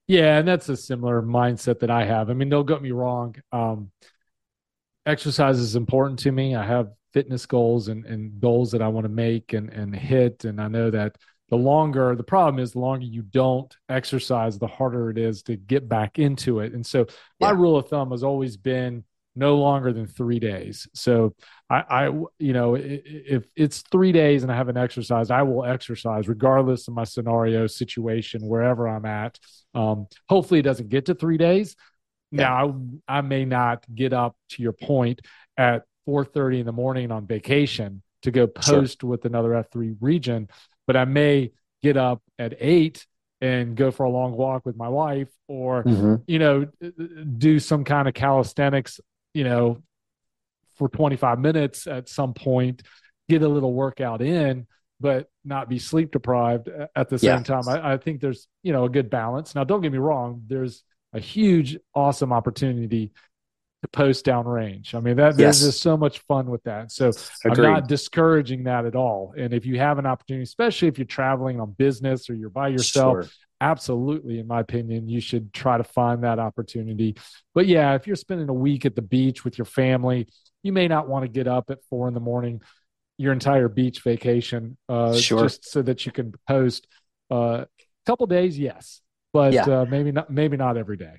Yeah, and that's a similar mindset that I have. I mean, don't get me wrong. Um, exercise is important to me. I have fitness goals and, and goals that I want to make and, and hit. And I know that the longer the problem is, the longer you don't exercise, the harder it is to get back into it. And so my yeah. rule of thumb has always been no longer than three days. So I, I, you know, if it's three days and I haven't exercised, I will exercise regardless of my scenario, situation, wherever I'm at. Um, hopefully, it doesn't get to three days. Yeah. Now, I, I may not get up to your point at 4:30 in the morning on vacation to go post sure. with another F3 region, but I may get up at eight and go for a long walk with my wife or mm-hmm. you know do some kind of calisthenics you know, for 25 minutes at some point, get a little workout in, but not be sleep deprived at the same yeah. time. I, I, think there's, you know, a good balance. Now, don't get me wrong, there's a huge, awesome opportunity to post downrange. I mean, that yes. there's just so much fun with that. So Agreed. I'm not discouraging that at all. And if you have an opportunity, especially if you're traveling on business or you're by yourself, sure absolutely, in my opinion, you should try to find that opportunity. But yeah, if you're spending a week at the beach with your family, you may not want to get up at four in the morning your entire beach vacation uh, sure. just so that you can post a uh, couple days, yes, but yeah. uh, maybe not maybe not every day.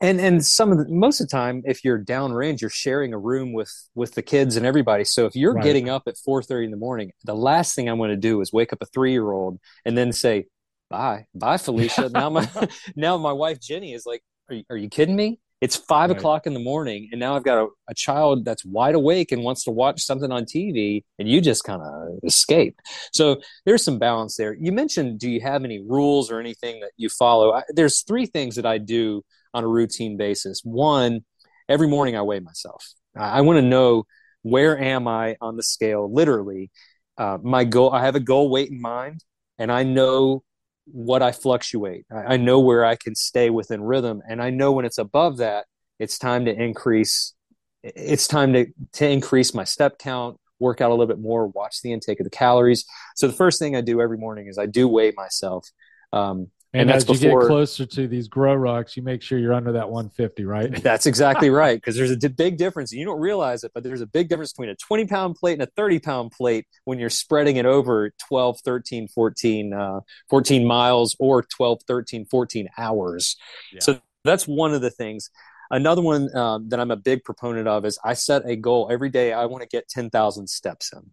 And and some of the most of the time, if you're downrange, you're sharing a room with with the kids and everybody. So if you're right. getting up at four thirty in the morning, the last thing I'm going to do is wake up a three year old and then say, bye bye felicia now my (laughs) (laughs) now my wife jenny is like are you, are you kidding me It's five right. o'clock in the morning, and now I've got a, a, child that's wide awake and wants to watch something on TV, and you just kind of escape. So there's some balance there. You mentioned, do you have any rules or anything that you follow? I, there's three things that I do on a routine basis. One, every morning I weigh myself. I, I want to know where am I on the scale, literally. Uh, my goal, I have a goal weight in mind, and I know what I fluctuate. I, I know where I can stay within rhythm, and I know when it's above that, it's time to increase. It's time to to increase my step count, work out a little bit more, watch the intake of the calories. So the first thing I do every morning is I do weigh myself. Um, and, and as you before, get closer to these GrowRucks, you make sure you're under that 150, right? (laughs) That's exactly right. Because there's a d- big difference. You don't realize it, but there's a big difference between a 20 pound plate and a 30 pound plate when you're spreading it over 12, 13, 14, uh, 14 miles or 12, 13, 14 hours. Yeah. So that's one of the things. Another one um, that I'm a big proponent of is I set a goal every day. I want to get 10,000 steps in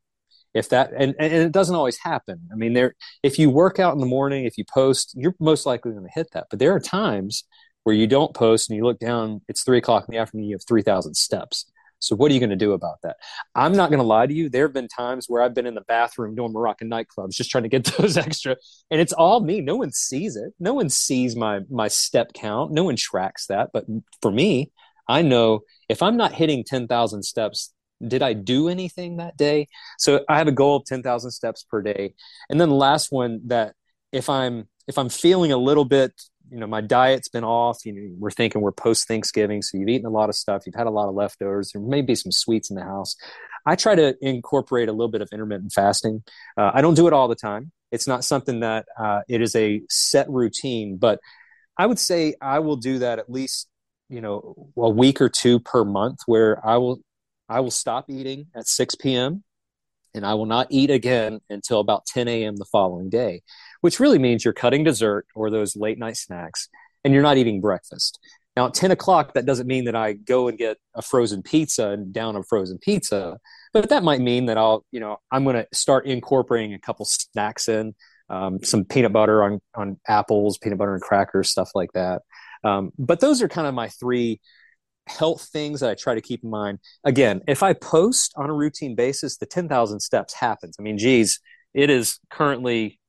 if that and, and it doesn't always happen. I mean there if you work out in the morning if you post you're most likely going to hit that. But there are times where you don't post and you look down it's three o'clock in the afternoon you have 3000 steps. So what are you going to do about that? I'm not going to lie to you there have been times where i've been in the bathroom doing moroccan nightclubs just trying to get (laughs) those extra and it's all me. No one sees it. No one sees my my step count. No one tracks that. But for me i know if i'm not hitting 10000 steps did I do anything that day? So I have a goal of 10,000 steps per day. And then the last one that if I'm if I'm feeling a little bit, you know, my diet's been off, you know, we're thinking we're post Thanksgiving, so you've eaten a lot of stuff, you've had a lot of leftovers, there may be some sweets in the house. I try to incorporate a little bit of intermittent fasting. Uh, I don't do it all the time. It's not something that uh, it is a set routine, but I would say I will do that at least you know a week or two per month where i will I will stop eating at 6 p.m. and I will not eat again until about 10 a.m. the following day, which really means you're cutting dessert or those late night snacks and you're not eating breakfast. Now, at 10 o'clock, that doesn't mean that I go and get a frozen pizza and down a frozen pizza, but that might mean that I'll, you know, I'm going to start incorporating a couple snacks in, um, some peanut butter on, on apples, peanut butter and crackers, stuff like that. Um, but those are kind of my three health things that I try to keep in mind. Again, if I post on a routine basis, the 10,000 steps happens. I mean, geez, it is currently,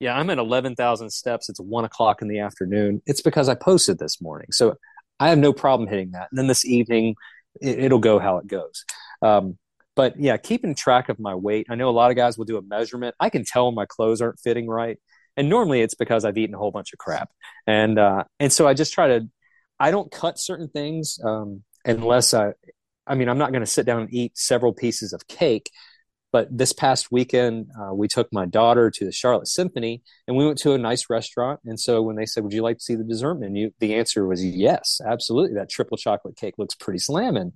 yeah, I'm at 11,000 steps. It's one o'clock in the afternoon. It's because I posted this morning. So I have no problem hitting that. And then this evening, it, will go how it goes. Um, but yeah, keeping track of my weight. I know a lot of guys will do a measurement. I can tell my clothes aren't fitting right. And normally it's because I've eaten a whole bunch of crap. And, uh, and so I just try to I don't cut certain things um, unless I, I mean, I'm not going to sit down and eat several pieces of cake. But this past weekend, uh, we took my daughter to the Charlotte Symphony and we went to a nice restaurant. And so when they said, Would you like to see the dessert menu? The answer was yes, absolutely. That triple chocolate cake looks pretty slamming.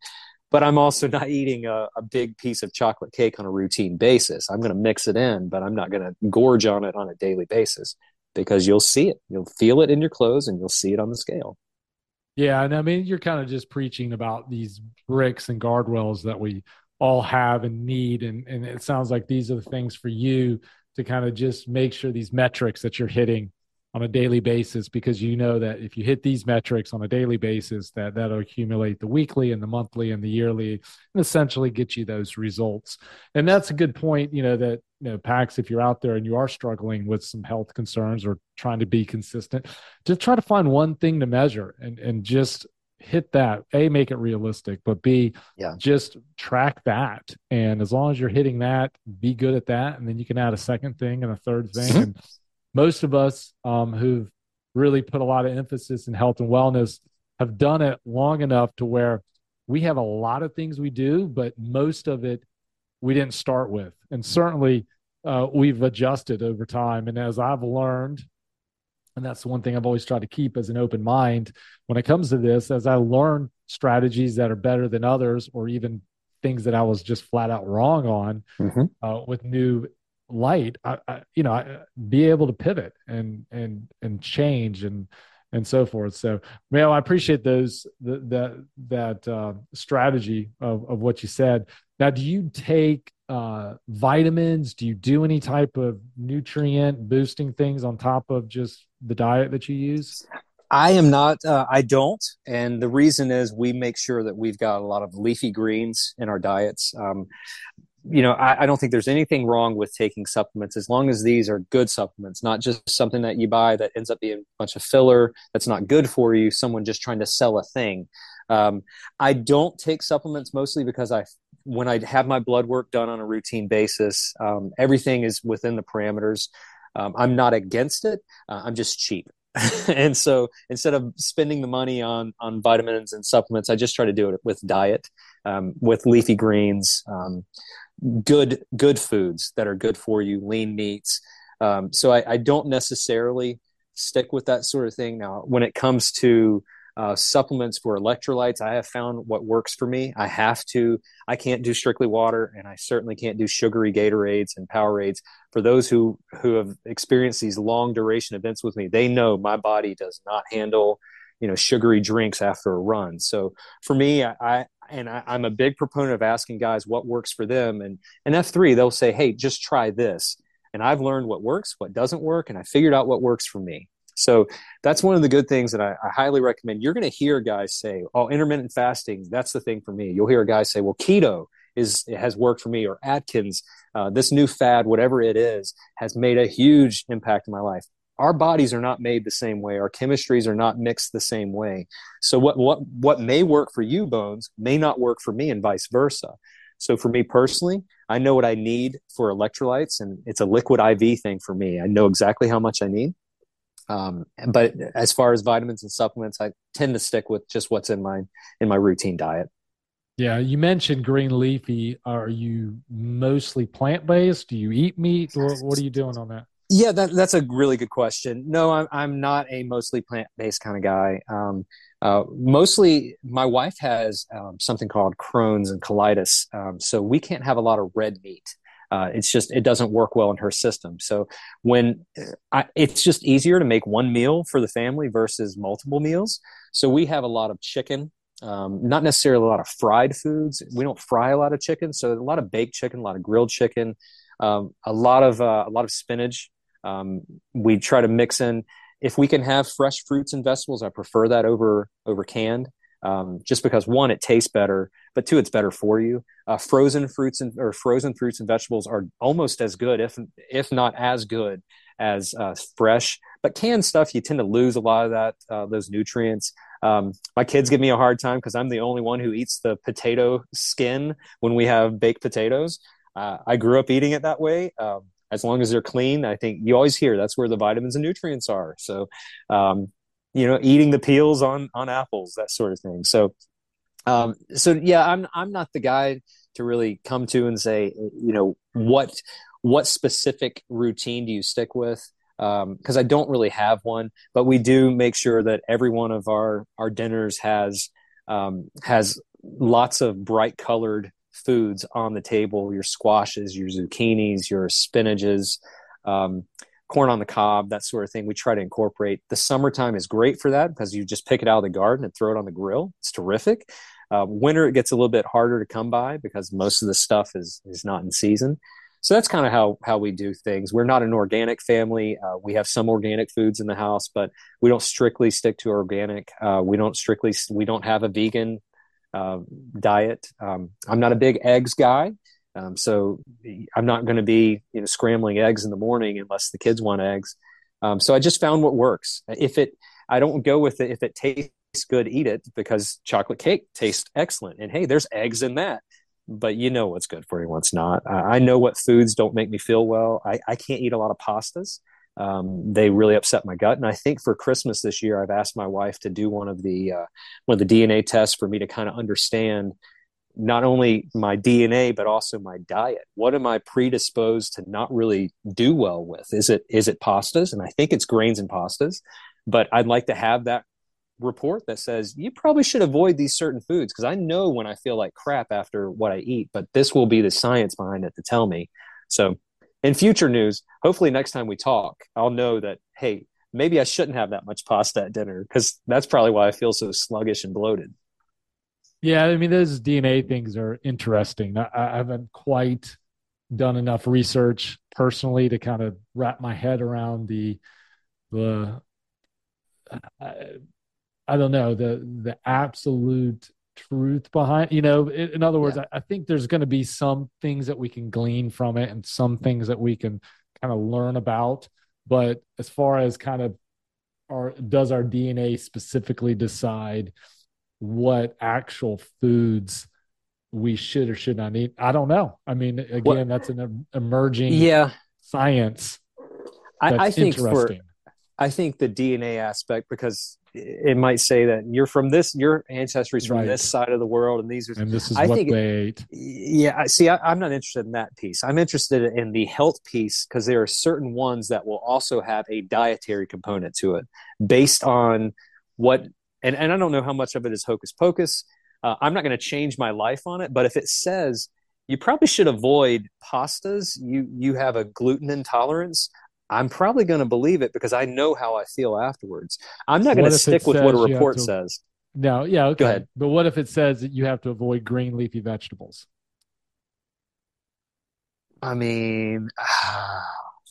But I'm also (laughs) not eating a, a big piece of chocolate cake on a routine basis. I'm going to mix it in, but I'm not going to gorge on it on a daily basis because you'll see it. You'll feel it in your clothes and you'll see it on the scale. Yeah, and I mean you're kind of just preaching about these bricks and guardrails that we all have and need, and and it sounds like these are the things for you to kind of just make sure these metrics that you're hitting on a daily basis because you know that if you hit these metrics on a daily basis that that'll accumulate the weekly and the monthly and the yearly and essentially get you those results. And that's a good point you know that you know pax if you're out there and you are struggling with some health concerns or trying to be consistent just try to find one thing to measure and and just hit that. A make it realistic but b yeah. just track that. And as long as you're hitting that be good at that. And then you can add a second thing and a third thing (laughs) and most of us um, who've really put a lot of emphasis in health and wellness have done it long enough to where we have a lot of things we do, but most of it we didn't start with. And certainly uh, we've adjusted over time. And as I've learned, and that's the one thing I've always tried to keep as an open mind when it comes to this, as I learn strategies that are better than others, or even things that I was just flat out wrong on mm-hmm. uh, with new light I, I, you know I, be able to pivot and and and change and and so forth so Mel, i appreciate those the, that that uh, strategy of, of what you said now do you take uh, vitamins do you do any type of nutrient boosting things on top of just the diet that you use I am not. Uh, I don't, and the reason is we make sure that we've got a lot of leafy greens in our diets. Um, you know, I, I, don't think there's anything wrong with taking supplements as long as these are good supplements, not just something that you buy that ends up being a bunch of filler that's not good for you. Someone just trying to sell a thing. Um, I don't take supplements mostly because I, when I have my blood work done on a routine basis, um, everything is within the parameters. Um, I'm not against it. Uh, I'm just cheap. (laughs) and so instead of spending the money on on vitamins and supplements, I just try to do it with diet, um, with leafy greens, um, good good foods that are good for you, lean meats. Um, so I, I, don't necessarily stick with that sort of thing. Now, when it comes to uh, supplements for electrolytes, I have found what works for me. I have to. I can't do strictly water, and I certainly can't do sugary Gatorades and Powerades. For those who who have experienced these long duration events with me, they know my body does not handle you know sugary drinks after a run. So for me, I, I and I, am a big proponent of asking guys what works for them. And and F3, they'll say, hey, just try this. And I've learned what works, what doesn't work, and I figured out what works for me. So that's one of the good things that I, I highly recommend. You're going to hear guys say, "Oh, intermittent fasting, that's the thing for me." You'll hear guys say, "Well, keto is has worked for me," or Atkins, uh, this new fad, whatever it is, has made a huge impact in my life. Our bodies are not made the same way. Our chemistries are not mixed the same way. So what what what may work for you, Bones, may not work for me, and vice versa. So for me personally, I know what I need for electrolytes, and it's a liquid IV thing for me. I know exactly how much I need. Um, but as far as vitamins and supplements, I tend to stick with just what's in my in my routine diet. Yeah, you mentioned green leafy. Are you mostly plant based? Do you eat meat, or what are you doing on that? Yeah, that, that's a really good question. No, I'm I'm not a mostly plant based kind of guy. Um, uh, mostly, my wife has um, something called Crohn's and colitis, um, so we can't have a lot of red meat. Uh, it's just it doesn't work well in her system. So when I, it's just easier to make one meal for the family versus multiple meals. So we have a lot of chicken, um, not necessarily a lot of fried foods. We don't fry a lot of chicken, so a lot of baked chicken, a lot of grilled chicken, um, a lot of uh, a lot of spinach. Um, we try to mix in if we can have fresh fruits and vegetables. I prefer that over over canned um, just because one, it tastes better, but two, it's better for you. Uh, frozen fruits and or frozen fruits and vegetables are almost as good, if if not as good as uh, fresh. But canned stuff, you tend to lose a lot of that uh, those nutrients. Um, my kids give me a hard time because I'm the only one who eats the potato skin when we have baked potatoes. Uh, I grew up eating it that way. Um, as long as they're clean, I think you always hear that's where the vitamins and nutrients are. So um, you know, eating the peels on on apples, that sort of thing. So, um, so yeah, I'm I'm not the guy to really come to and say, you know, what what specific routine do you stick with? Because um, I don't really have one, but we do make sure that every one of our our dinners has um, has lots of bright colored foods on the table. Your squashes, your zucchinis, your spinaches. Um, corn on the cob, that sort of thing. We try to incorporate. The summertime is great for that because you just pick it out of the garden and throw it on the grill. It's terrific. Uh, winter it gets a little bit harder to come by because most of the stuff is is not in season. So that's kind of how how we do things. We're not an organic family. Uh, we have some organic foods in the house, but we don't strictly stick to organic. Uh, we don't strictly we don't have a vegan uh, diet. Um, I'm not a big eggs guy. Um, so I'm not going to be you know scrambling eggs in the morning unless the kids want eggs. Um, so I just found what works. If it, I don't go with it. If it tastes good, eat it because chocolate cake tastes excellent. And hey, there's eggs in that. But you know what's good for you, what's not. I know what foods don't make me feel well. I, I can't eat a lot of pastas. Um, they really upset my gut. And I think for Christmas this year, I've asked my wife to do one of the uh, one of the DNA tests for me to kind of understand not only my DNA but also my diet. What am I predisposed to not really do well with? Is it is it pastas? And I think it's grains and pastas, but I'd like to have that report that says you probably should avoid these certain foods because I know when I feel like crap after what I eat, but this will be the science behind it to tell me. So, in future news, hopefully next time we talk, I'll know that hey, maybe I shouldn't have that much pasta at dinner because that's probably why I feel so sluggish and bloated. Yeah, I mean, those DNA things are interesting. I, I haven't quite done enough research personally to kind of wrap my head around the the I, I don't know the the absolute truth behind you know in, other words yeah. I, I, think there's going to be some things that we can glean from it and some things that we can kind of learn about. But as far as kind of our does our dna specifically decide what actual foods we should or should not eat? I don't know. I mean again that's an emerging yeah. science I, I, think for I think the DNA aspect because it might say that you're from this, your ancestry's from right. this side of the world, and these are and this is I what think, they ate. Yeah, see, I, I'm not interested in that piece. I'm interested in the health piece because there are certain ones that will also have a dietary component to it, based on what. And, and I don't know how much of it is hocus pocus. Uh, I'm not going to change my life on it, but if it says you probably should avoid pastas, you you have a gluten intolerance. I'm probably going to believe it because I know how I feel afterwards. I'm not going to stick with what a report to, says. No, yeah, okay. Go ahead. But what if it says that you have to avoid green leafy vegetables? I mean, (sighs)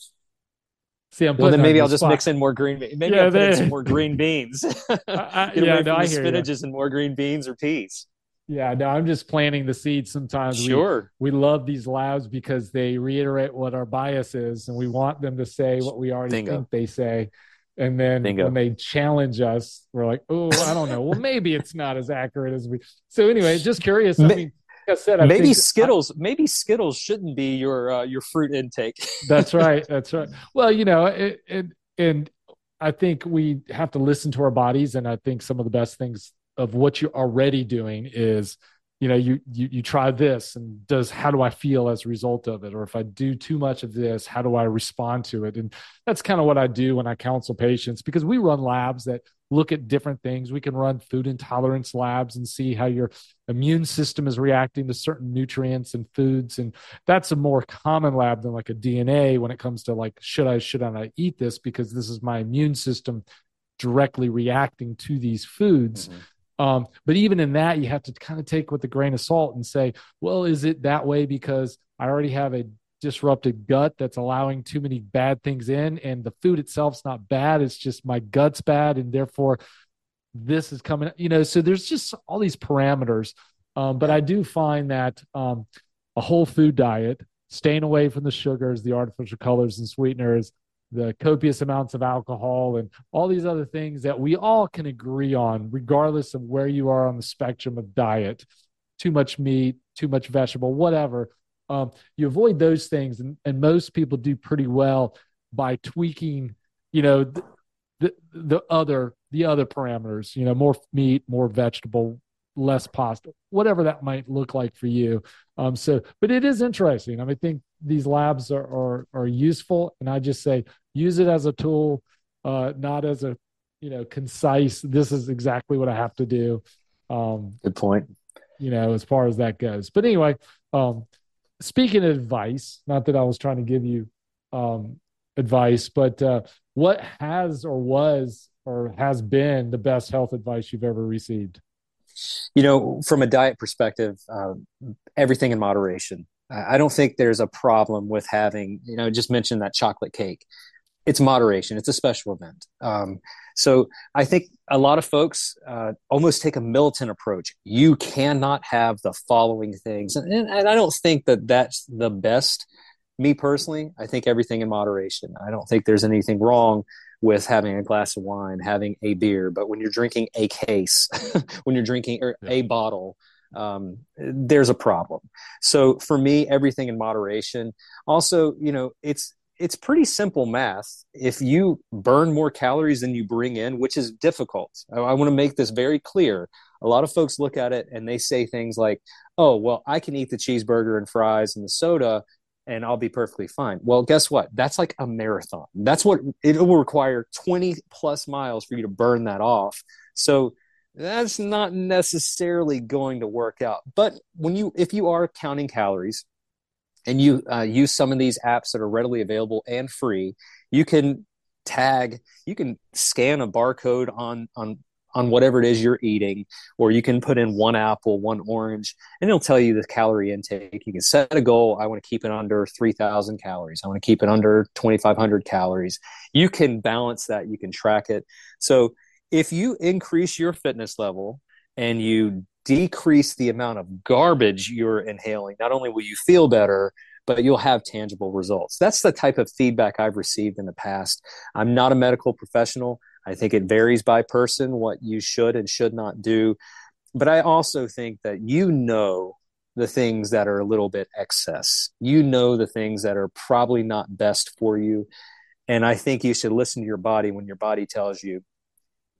see, I'm well, then maybe I'll just mix in more green. Maybe yeah, I'll put in some more green (laughs) beans. (laughs) I, yeah, no, I hear spinaches you. and more green beans or peas. Yeah, no, I'm just planting the seeds. Sometimes sure. we, we love these labs because they reiterate what our bias is, and we want them to say what we already Bingo. think they say. And then Bingo. when they challenge us, we're like, oh, I don't know. well, maybe it's not as accurate as we. So anyway, just curious. I mean, like I said, I maybe Skittles, I, maybe Skittles shouldn't be your uh, your fruit intake. (laughs) that's right. That's right. Well, you know, it, it, and I think we have to listen to our bodies, and I think some of the best things of what you're already doing is you know you, you you try this and does how do i feel as a result of it? Or if i do too much of this how do i respond to it? And that's kind of what i do when i counsel patients because we run labs that look at different things. We can run food intolerance labs and see how your immune system is reacting to certain nutrients and foods. And that's a more common lab than like a dna when it comes to like should i should i not eat this because this is my immune system directly reacting to these foods. Mm-hmm um, but even in that, you have to kind of take with a grain of salt and say, well, is it that way because I already have a disrupted gut that's allowing too many bad things in, and the food itself's not bad. It's just my gut's bad, and therefore this is coming. You know, so there's just all these parameters. Um, but I do find that um, a whole food diet, staying away from the sugars, the artificial colors and sweeteners, the copious amounts of alcohol and all these other things that we all can agree on, regardless of where you are on the spectrum of diet. Too much meat, too much vegetable, whatever. Um, you avoid those things, and, and most people do pretty well by tweaking, you know, the, the, the other the other parameters. You know, more meat, more vegetable, less pasta, whatever that might look like for you. Um, so, but it is interesting. I mean, I think these labs are, are, are useful, and I just say use it as a tool, uh, not as a you know concise. This is exactly what I have to do. Um, Good point. You know, as far as that goes. But anyway, um, speaking of advice, not that I was trying to give you um, advice, but uh, what has or was or has been the best health advice you've ever received? You know, from a diet perspective, uh, everything in moderation. I don't think there's a problem with having, you know, just mention that chocolate cake it's moderation. It's a special event. Um, so I think a lot of folks uh, almost take a militant approach. You cannot have the following things, and, and, I don't think that that's the best. Me personally, I think everything in moderation. I don't think there's anything wrong with having a glass of wine, having a beer, but when you're drinking a case, (laughs) when you're drinking or yeah. a bottle, um, there's a problem. So for me, everything in moderation. Also, you know, it's it's pretty simple math. If you burn more calories than you bring in, which is difficult, I, I want to make this very clear. A lot of folks look at it and they say things like, oh, well, I can eat the cheeseburger and fries and the soda and I'll be perfectly fine. Well, guess what? That's like a marathon. That's what it will require 20 plus miles for you to burn that off. So that's not necessarily going to work out. But when you, if you are counting calories, and you uh, use some of these apps that are readily available and free, you can tag, you can scan a barcode on on on whatever it is you're eating, or you can put in one apple, one orange, and it'll tell you the calorie intake. You can set a goal. I want to keep it under 3,000 calories. I want to keep it under 2,500 calories. You can balance that. You can track it. So if you increase your fitness level and you decrease the amount of garbage you're inhaling, not only will you feel better, but you'll have tangible results. That's the type of feedback I've received in the past. I'm not a medical professional. I think it varies by person what you should and should not do. But I also think that you know the things that are a little bit excess. You know the things that are probably not best for you. And I think you should listen to your body when your body tells you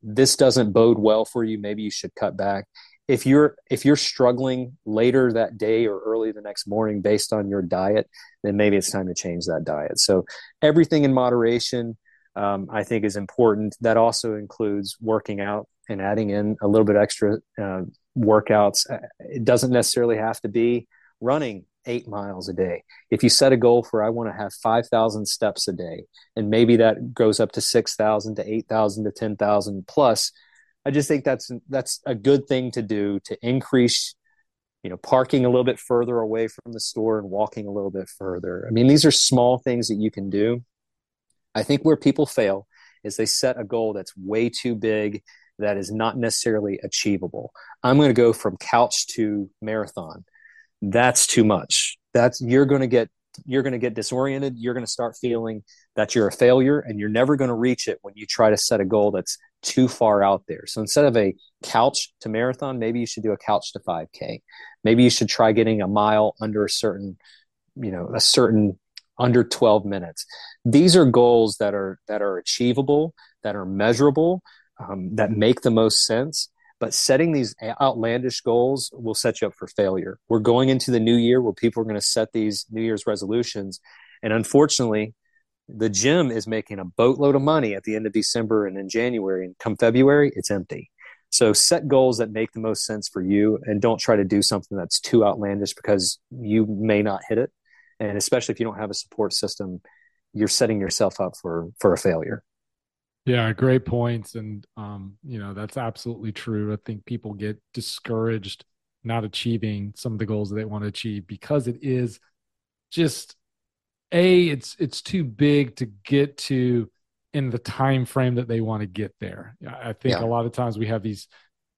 this doesn't bode well for you. Maybe you should cut back. If you're if you're struggling later that day or early the next morning based on your diet, then maybe it's time to change that diet. So everything in moderation, um, I think, is important. That also includes working out and adding in a little bit extra uh, workouts. Uh, it doesn't necessarily have to be running eight miles a day. If you set a goal for, I want to have 5,000 steps a day, and maybe that goes up to 6,000 to 8,000 to 10,000 plus, I just think that's, that's a good thing to do to increase, you know, parking a little bit further away from the store and walking a little bit further. I mean, these are small things that you can do. I think where people fail is they set a goal that's way too big that is not necessarily achievable. I'm going to go from couch to marathon. That's too much. That's you're going to get you're going to get disoriented. You're going to start feeling that you're a failure and you're never going to reach it when you try to set a goal that's too far out there. So instead of a couch to marathon maybe you should do a couch to 5k maybe you should try getting a mile under a certain you know a certain under 12 minutes these are goals that are that are achievable that are measurable um, that make the most sense but setting these outlandish goals will set you up for failure. We're going into the new year where people are going to set these New Year's resolutions. And unfortunately, the gym is making a boatload of money at the end of December and in January. And come February, it's empty. So set goals that make the most sense for you and don't try to do something that's too outlandish because you may not hit it. And especially if you don't have a support system, you're setting yourself up for for a failure. Yeah, great points. And, um, you know, that's absolutely true. I think people get discouraged not achieving some of the goals that they want to achieve because it is just a it's it's too big to get to in the time frame that they want to get there i think yeah. a lot of times we have these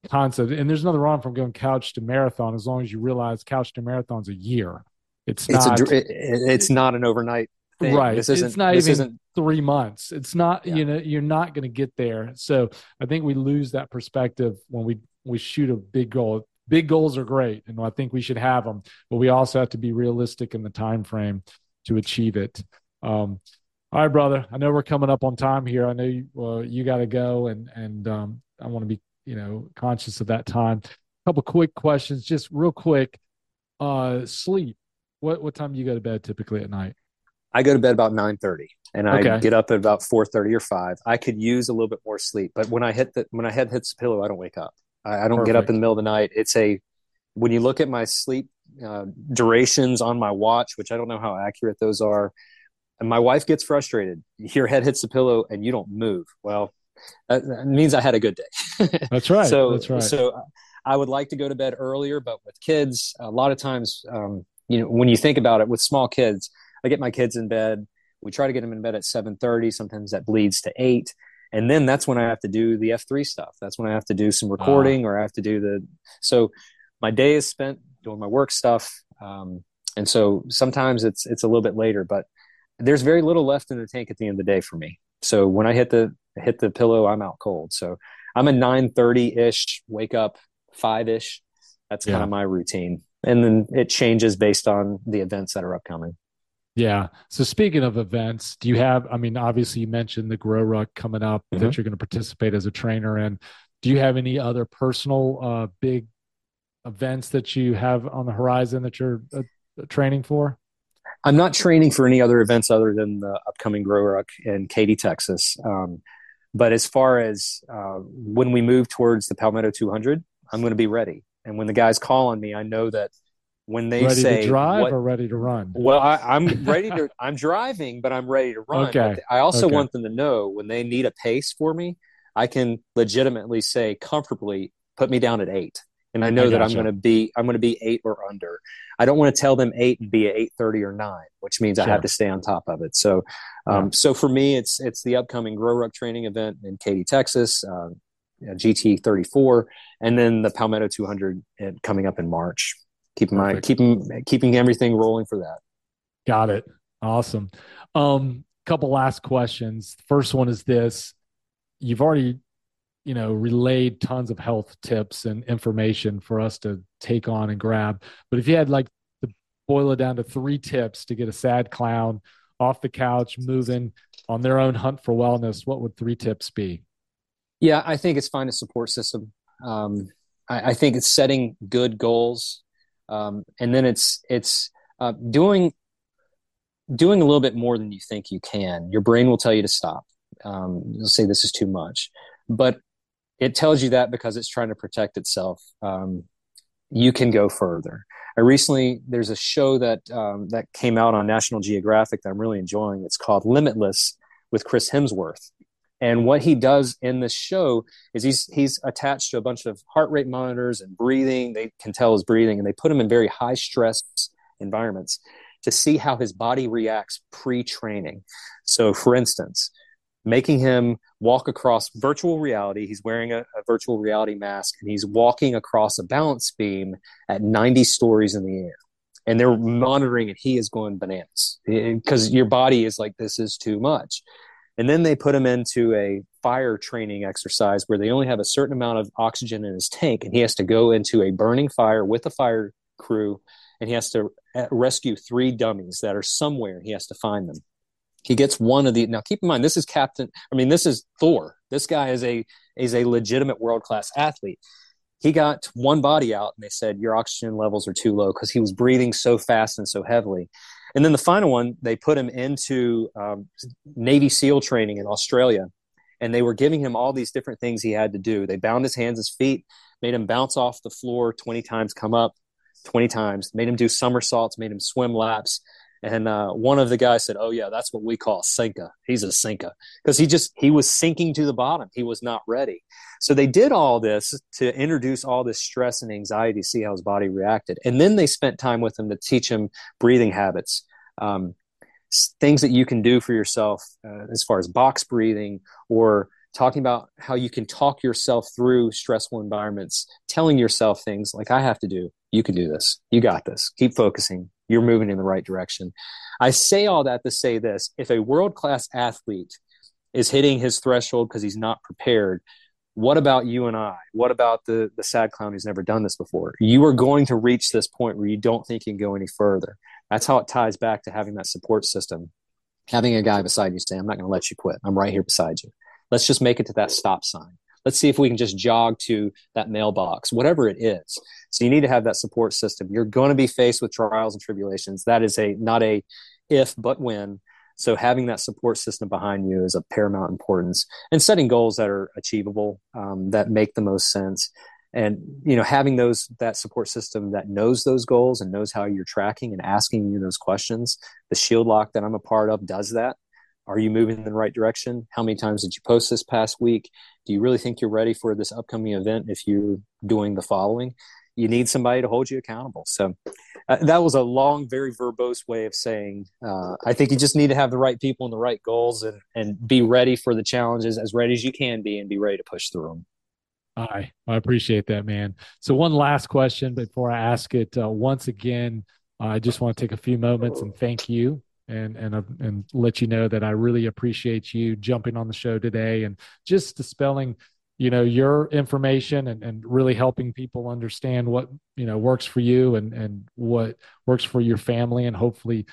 concepts and there's nothing wrong from going couch to marathon as long as you realize couch to marathon's a year it's, it's not a, it, it's not an overnight thing. Right. This isn't, it's not even isn't... three months. It's not, yeah. you know, you're not going to get there. So I think we lose that perspective when we, we shoot a big goal. Big goals are great. And I think we should have them, but we also have to be realistic in the time frame to achieve it. Um, all right, brother. I know we're coming up on time here. I know you, well, you got to go, and and um, I want to be you know conscious of that time. A couple quick questions, just real quick. Uh, sleep. What what time do you go to bed typically at night? I go to bed about nine thirty, and I okay. get up at about four thirty or five. I could use a little bit more sleep, but when I hit the when I head hits the pillow, I don't wake up. I, I don't Perfect. get up in the middle of the night. It's a when you look at my sleep uh, durations on my watch, which I don't know how accurate those are. And my wife gets frustrated. Your head hits the pillow and you don't move. Well, that, that means I had a good day. (laughs) That's right. so, That's right. So I would like to go to bed earlier, but with kids, a lot of times, um, you know, when you think about it, with small kids, I get my kids in bed. We try to get them in bed at 7:30. Sometimes that bleeds to eight, and then that's when I have to do the F3 stuff. That's when I have to do some recording, or I have to do the. So my day is spent doing my work stuff, um, and so sometimes it's it's a little bit later, but there's very little left in the tank at the end of the day for me. So when I hit the hit the pillow, I'm out cold. So I'm a 9:30 ish wake up, five ish. That's kind of my routine, and then it changes based on the events that are upcoming. Yeah. So speaking of events, do you have? I mean, obviously you mentioned the GrowRuck coming up mm-hmm. that you're going to participate as a trainer in. Do you have any other personal uh, big events that you have on the horizon that you're uh, training for? I'm not training for any other events other than the upcoming GrowRuck in Katy, Texas. Um, but as far as uh, when we move towards the Palmetto 200, I'm going to be ready. And when the guys call on me, I know that when they ready say to drive what, or ready to run. Well, I, am (laughs) ready to. I'm driving, but I'm ready to run. Okay. I also okay. want them to know when they need a pace for me, I can legitimately say comfortably, put me down at eight, and I know I that I'm going to be I'm going to be eight or under. I don't want to tell them eight and be at eight thirty or nine, which means sure. I have to stay on top of it. So, um, yeah. so for me, it's it's the upcoming GrowRuck training event in Katy, Texas. Uh, GT 34, and then the Palmetto 200 coming up in March. Keeping my keeping keeping everything rolling for that. Got it. Awesome. Um, couple last questions. First one is this: You've already, you know, relayed tons of health tips and information for us to take on and grab. But if you had like to boil it down to three tips to get a sad clown off the couch, moving on their own hunt for wellness, what would three tips be? Yeah, I think it's find a support system. Um, I, I, think it's setting good goals, um, and then it's it's uh, doing doing a little bit more than you think you can. Your brain will tell you to stop. Um, you'll say this is too much, but it tells you that because it's trying to protect itself. Um, you can go further. I recently there's a show that um, that came out on National Geographic that I'm really enjoying. It's called Limitless with Chris Hemsworth. And what he does in this show is he's he's attached to a bunch of heart rate monitors and breathing. They can tell his breathing, and they put him in very high stress environments to see how his body reacts pre-training. So, for instance, making him walk across virtual reality. He's wearing a, a, virtual reality mask and he's walking across a balance beam at 90 stories in the air. And they're monitoring and he is going bananas because your body is like, this is too much. And then they put him into a fire training exercise where they only have a certain amount of oxygen in his tank and he has to go into a burning fire with a fire crew and he has to uh, rescue three dummies that are somewhere. He has to find them. He gets one of the now. Keep in mind, this is Captain. I mean, this is Thor. This guy is a is a legitimate world class athlete. He got one body out, and they said your oxygen levels are too low because he was breathing so fast and so heavily. And then the final one, they put him into um, Navy SEAL training in Australia, and they were giving him all these different things he had to do. They bound his hands, his feet, made him bounce off the floor twenty times, come up twenty times, made him do somersaults, made him swim laps, and uh, one of the guys said, "Oh yeah, that's what we call sinka. He's a sinka because he just he was sinking to the bottom. He was not ready. So they did all this to introduce all this stress and anxiety, see how his body reacted, and then they spent time with him to teach him breathing habits, um, things that you can do for yourself uh, as far as box breathing or talking about how you can talk yourself through stressful environments, telling yourself things like I have to do. You can do this. You got this. Keep focusing you're moving in the right direction. I say all that to say this if a world class athlete is hitting his threshold because he's not prepared, what about you and I? What about the, the sad clown who's never done this before? You are going to reach this point where you don't think you can go any further. That's how it ties back to having that support system. Having a guy beside you say, I'm not going to let you quit. I'm right here beside you. Let's just make it to that stop sign. Let's see if we can just jog to that mailbox, whatever it is. So you need to have that support system. You're going to be faced with trials and tribulations. That is a not a if but when. So having that support system behind you is of paramount importance, and setting goals that are achievable, um, that make the most sense, and you know having those that support system that knows those goals and knows how you're tracking and asking you those questions. The Shield Lock that I'm a part of does that. Are you moving in the right direction? How many times did you post this past week? Do you really think you're ready for this upcoming event if you're doing the following? You need somebody to hold you accountable. So uh, that was a long, very verbose way of saying uh, I think you just need to have the right people and the right goals and, and be ready for the challenges as ready as you can be and be ready to push through them. I I appreciate that, man. So one last question before I ask it uh, once again. I just want to take a few moments and thank you and and uh, and let you know that I really appreciate you jumping on the show today and just dispelling you know your information and, and really helping people understand what you know works for you and and what works for your family and hopefully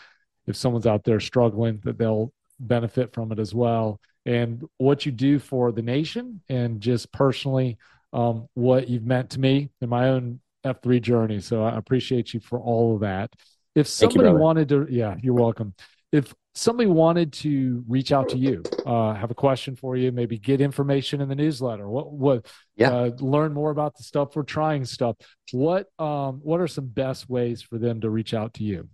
if someone's out there struggling that they'll benefit from it as well and what you do for the nation and just personally um, what you've meant to me in my own F3 journey. So I appreciate you for all of that. If somebody you, wanted to, yeah, you're welcome. If somebody wanted to reach out to you, uh, have a question for you, maybe get information in the newsletter, what, what, yeah. Uh, learn more about the stuff we're trying stuff. What, um, what are some best ways for them to reach out to you?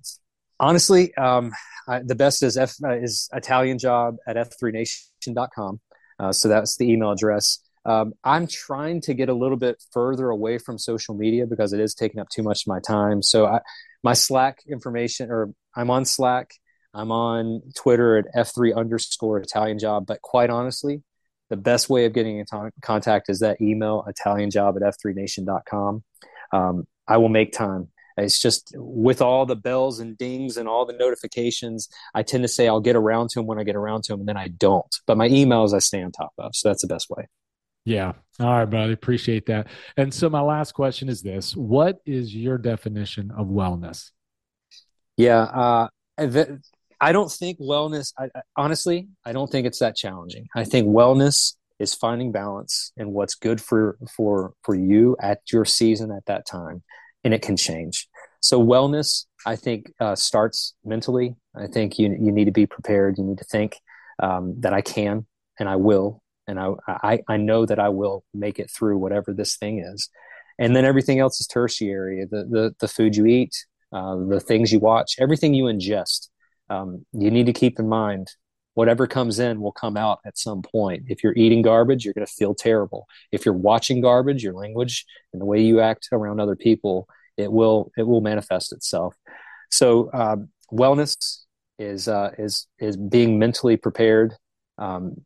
Honestly, um, I, the best is F uh, is Italian job at f3nation.com. Uh, so that's the email address. Um, I'm trying to get a little bit further away from social media because it is taking up too much of my time. So I, my Slack information, or I'm on Slack. I'm on Twitter at F3 underscore Italian job. But quite honestly, the best way of getting in t- contact is that email italianjob at f3nation.com. Um, I will make time. It's just with all the bells and dings and all the notifications, I tend to say I'll get around to them when I get around to them, and then I don't. But my emails I stay on top of, so that's the best way. Yeah. All right, buddy. Appreciate that. And so my last question is this: What is your definition of wellness? Yeah, uh, I don't think wellness. I, honestly, I don't think it's that challenging. I think wellness is finding balance and what's good for for for you at your season at that time and it can change. So wellness, I think, uh, starts mentally. I think you you need to be prepared. You need to think um, that I can and I will, and I, I I know that I will make it through whatever this thing is. And then everything else is tertiary. The the the food you eat, uh, the things you watch, everything you ingest. Um, you need to keep in mind whatever comes in will come out at some point. If you're eating garbage, you're going to feel terrible. If you're watching garbage, your language and the way you act around other people, it will it will manifest itself. So um, wellness is uh, is is being mentally prepared um,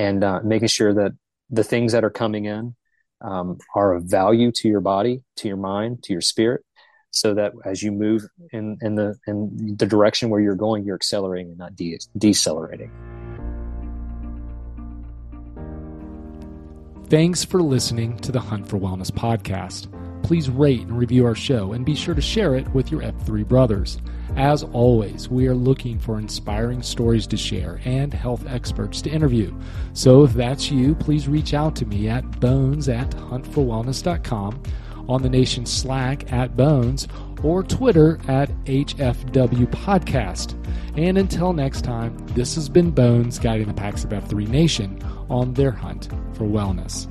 and uh, making sure that the things that are coming in um, are of value to your body, to your mind, to your spirit, so that as you move in, in the in the direction where you're going, you're accelerating and not de- decelerating. Thanks for listening to the Hunt for Wellness podcast. Please rate and review our show and be sure to share it with your F3 brothers. As always, we are looking for inspiring stories to share and health experts to interview. So if that's you, please reach out to me at bones at huntforwellness.com on the nation's Slack at Bones or Twitter at HFW Podcast. And until next time, this has been Bones guiding the packs of F3 Nation on their hunt for wellness.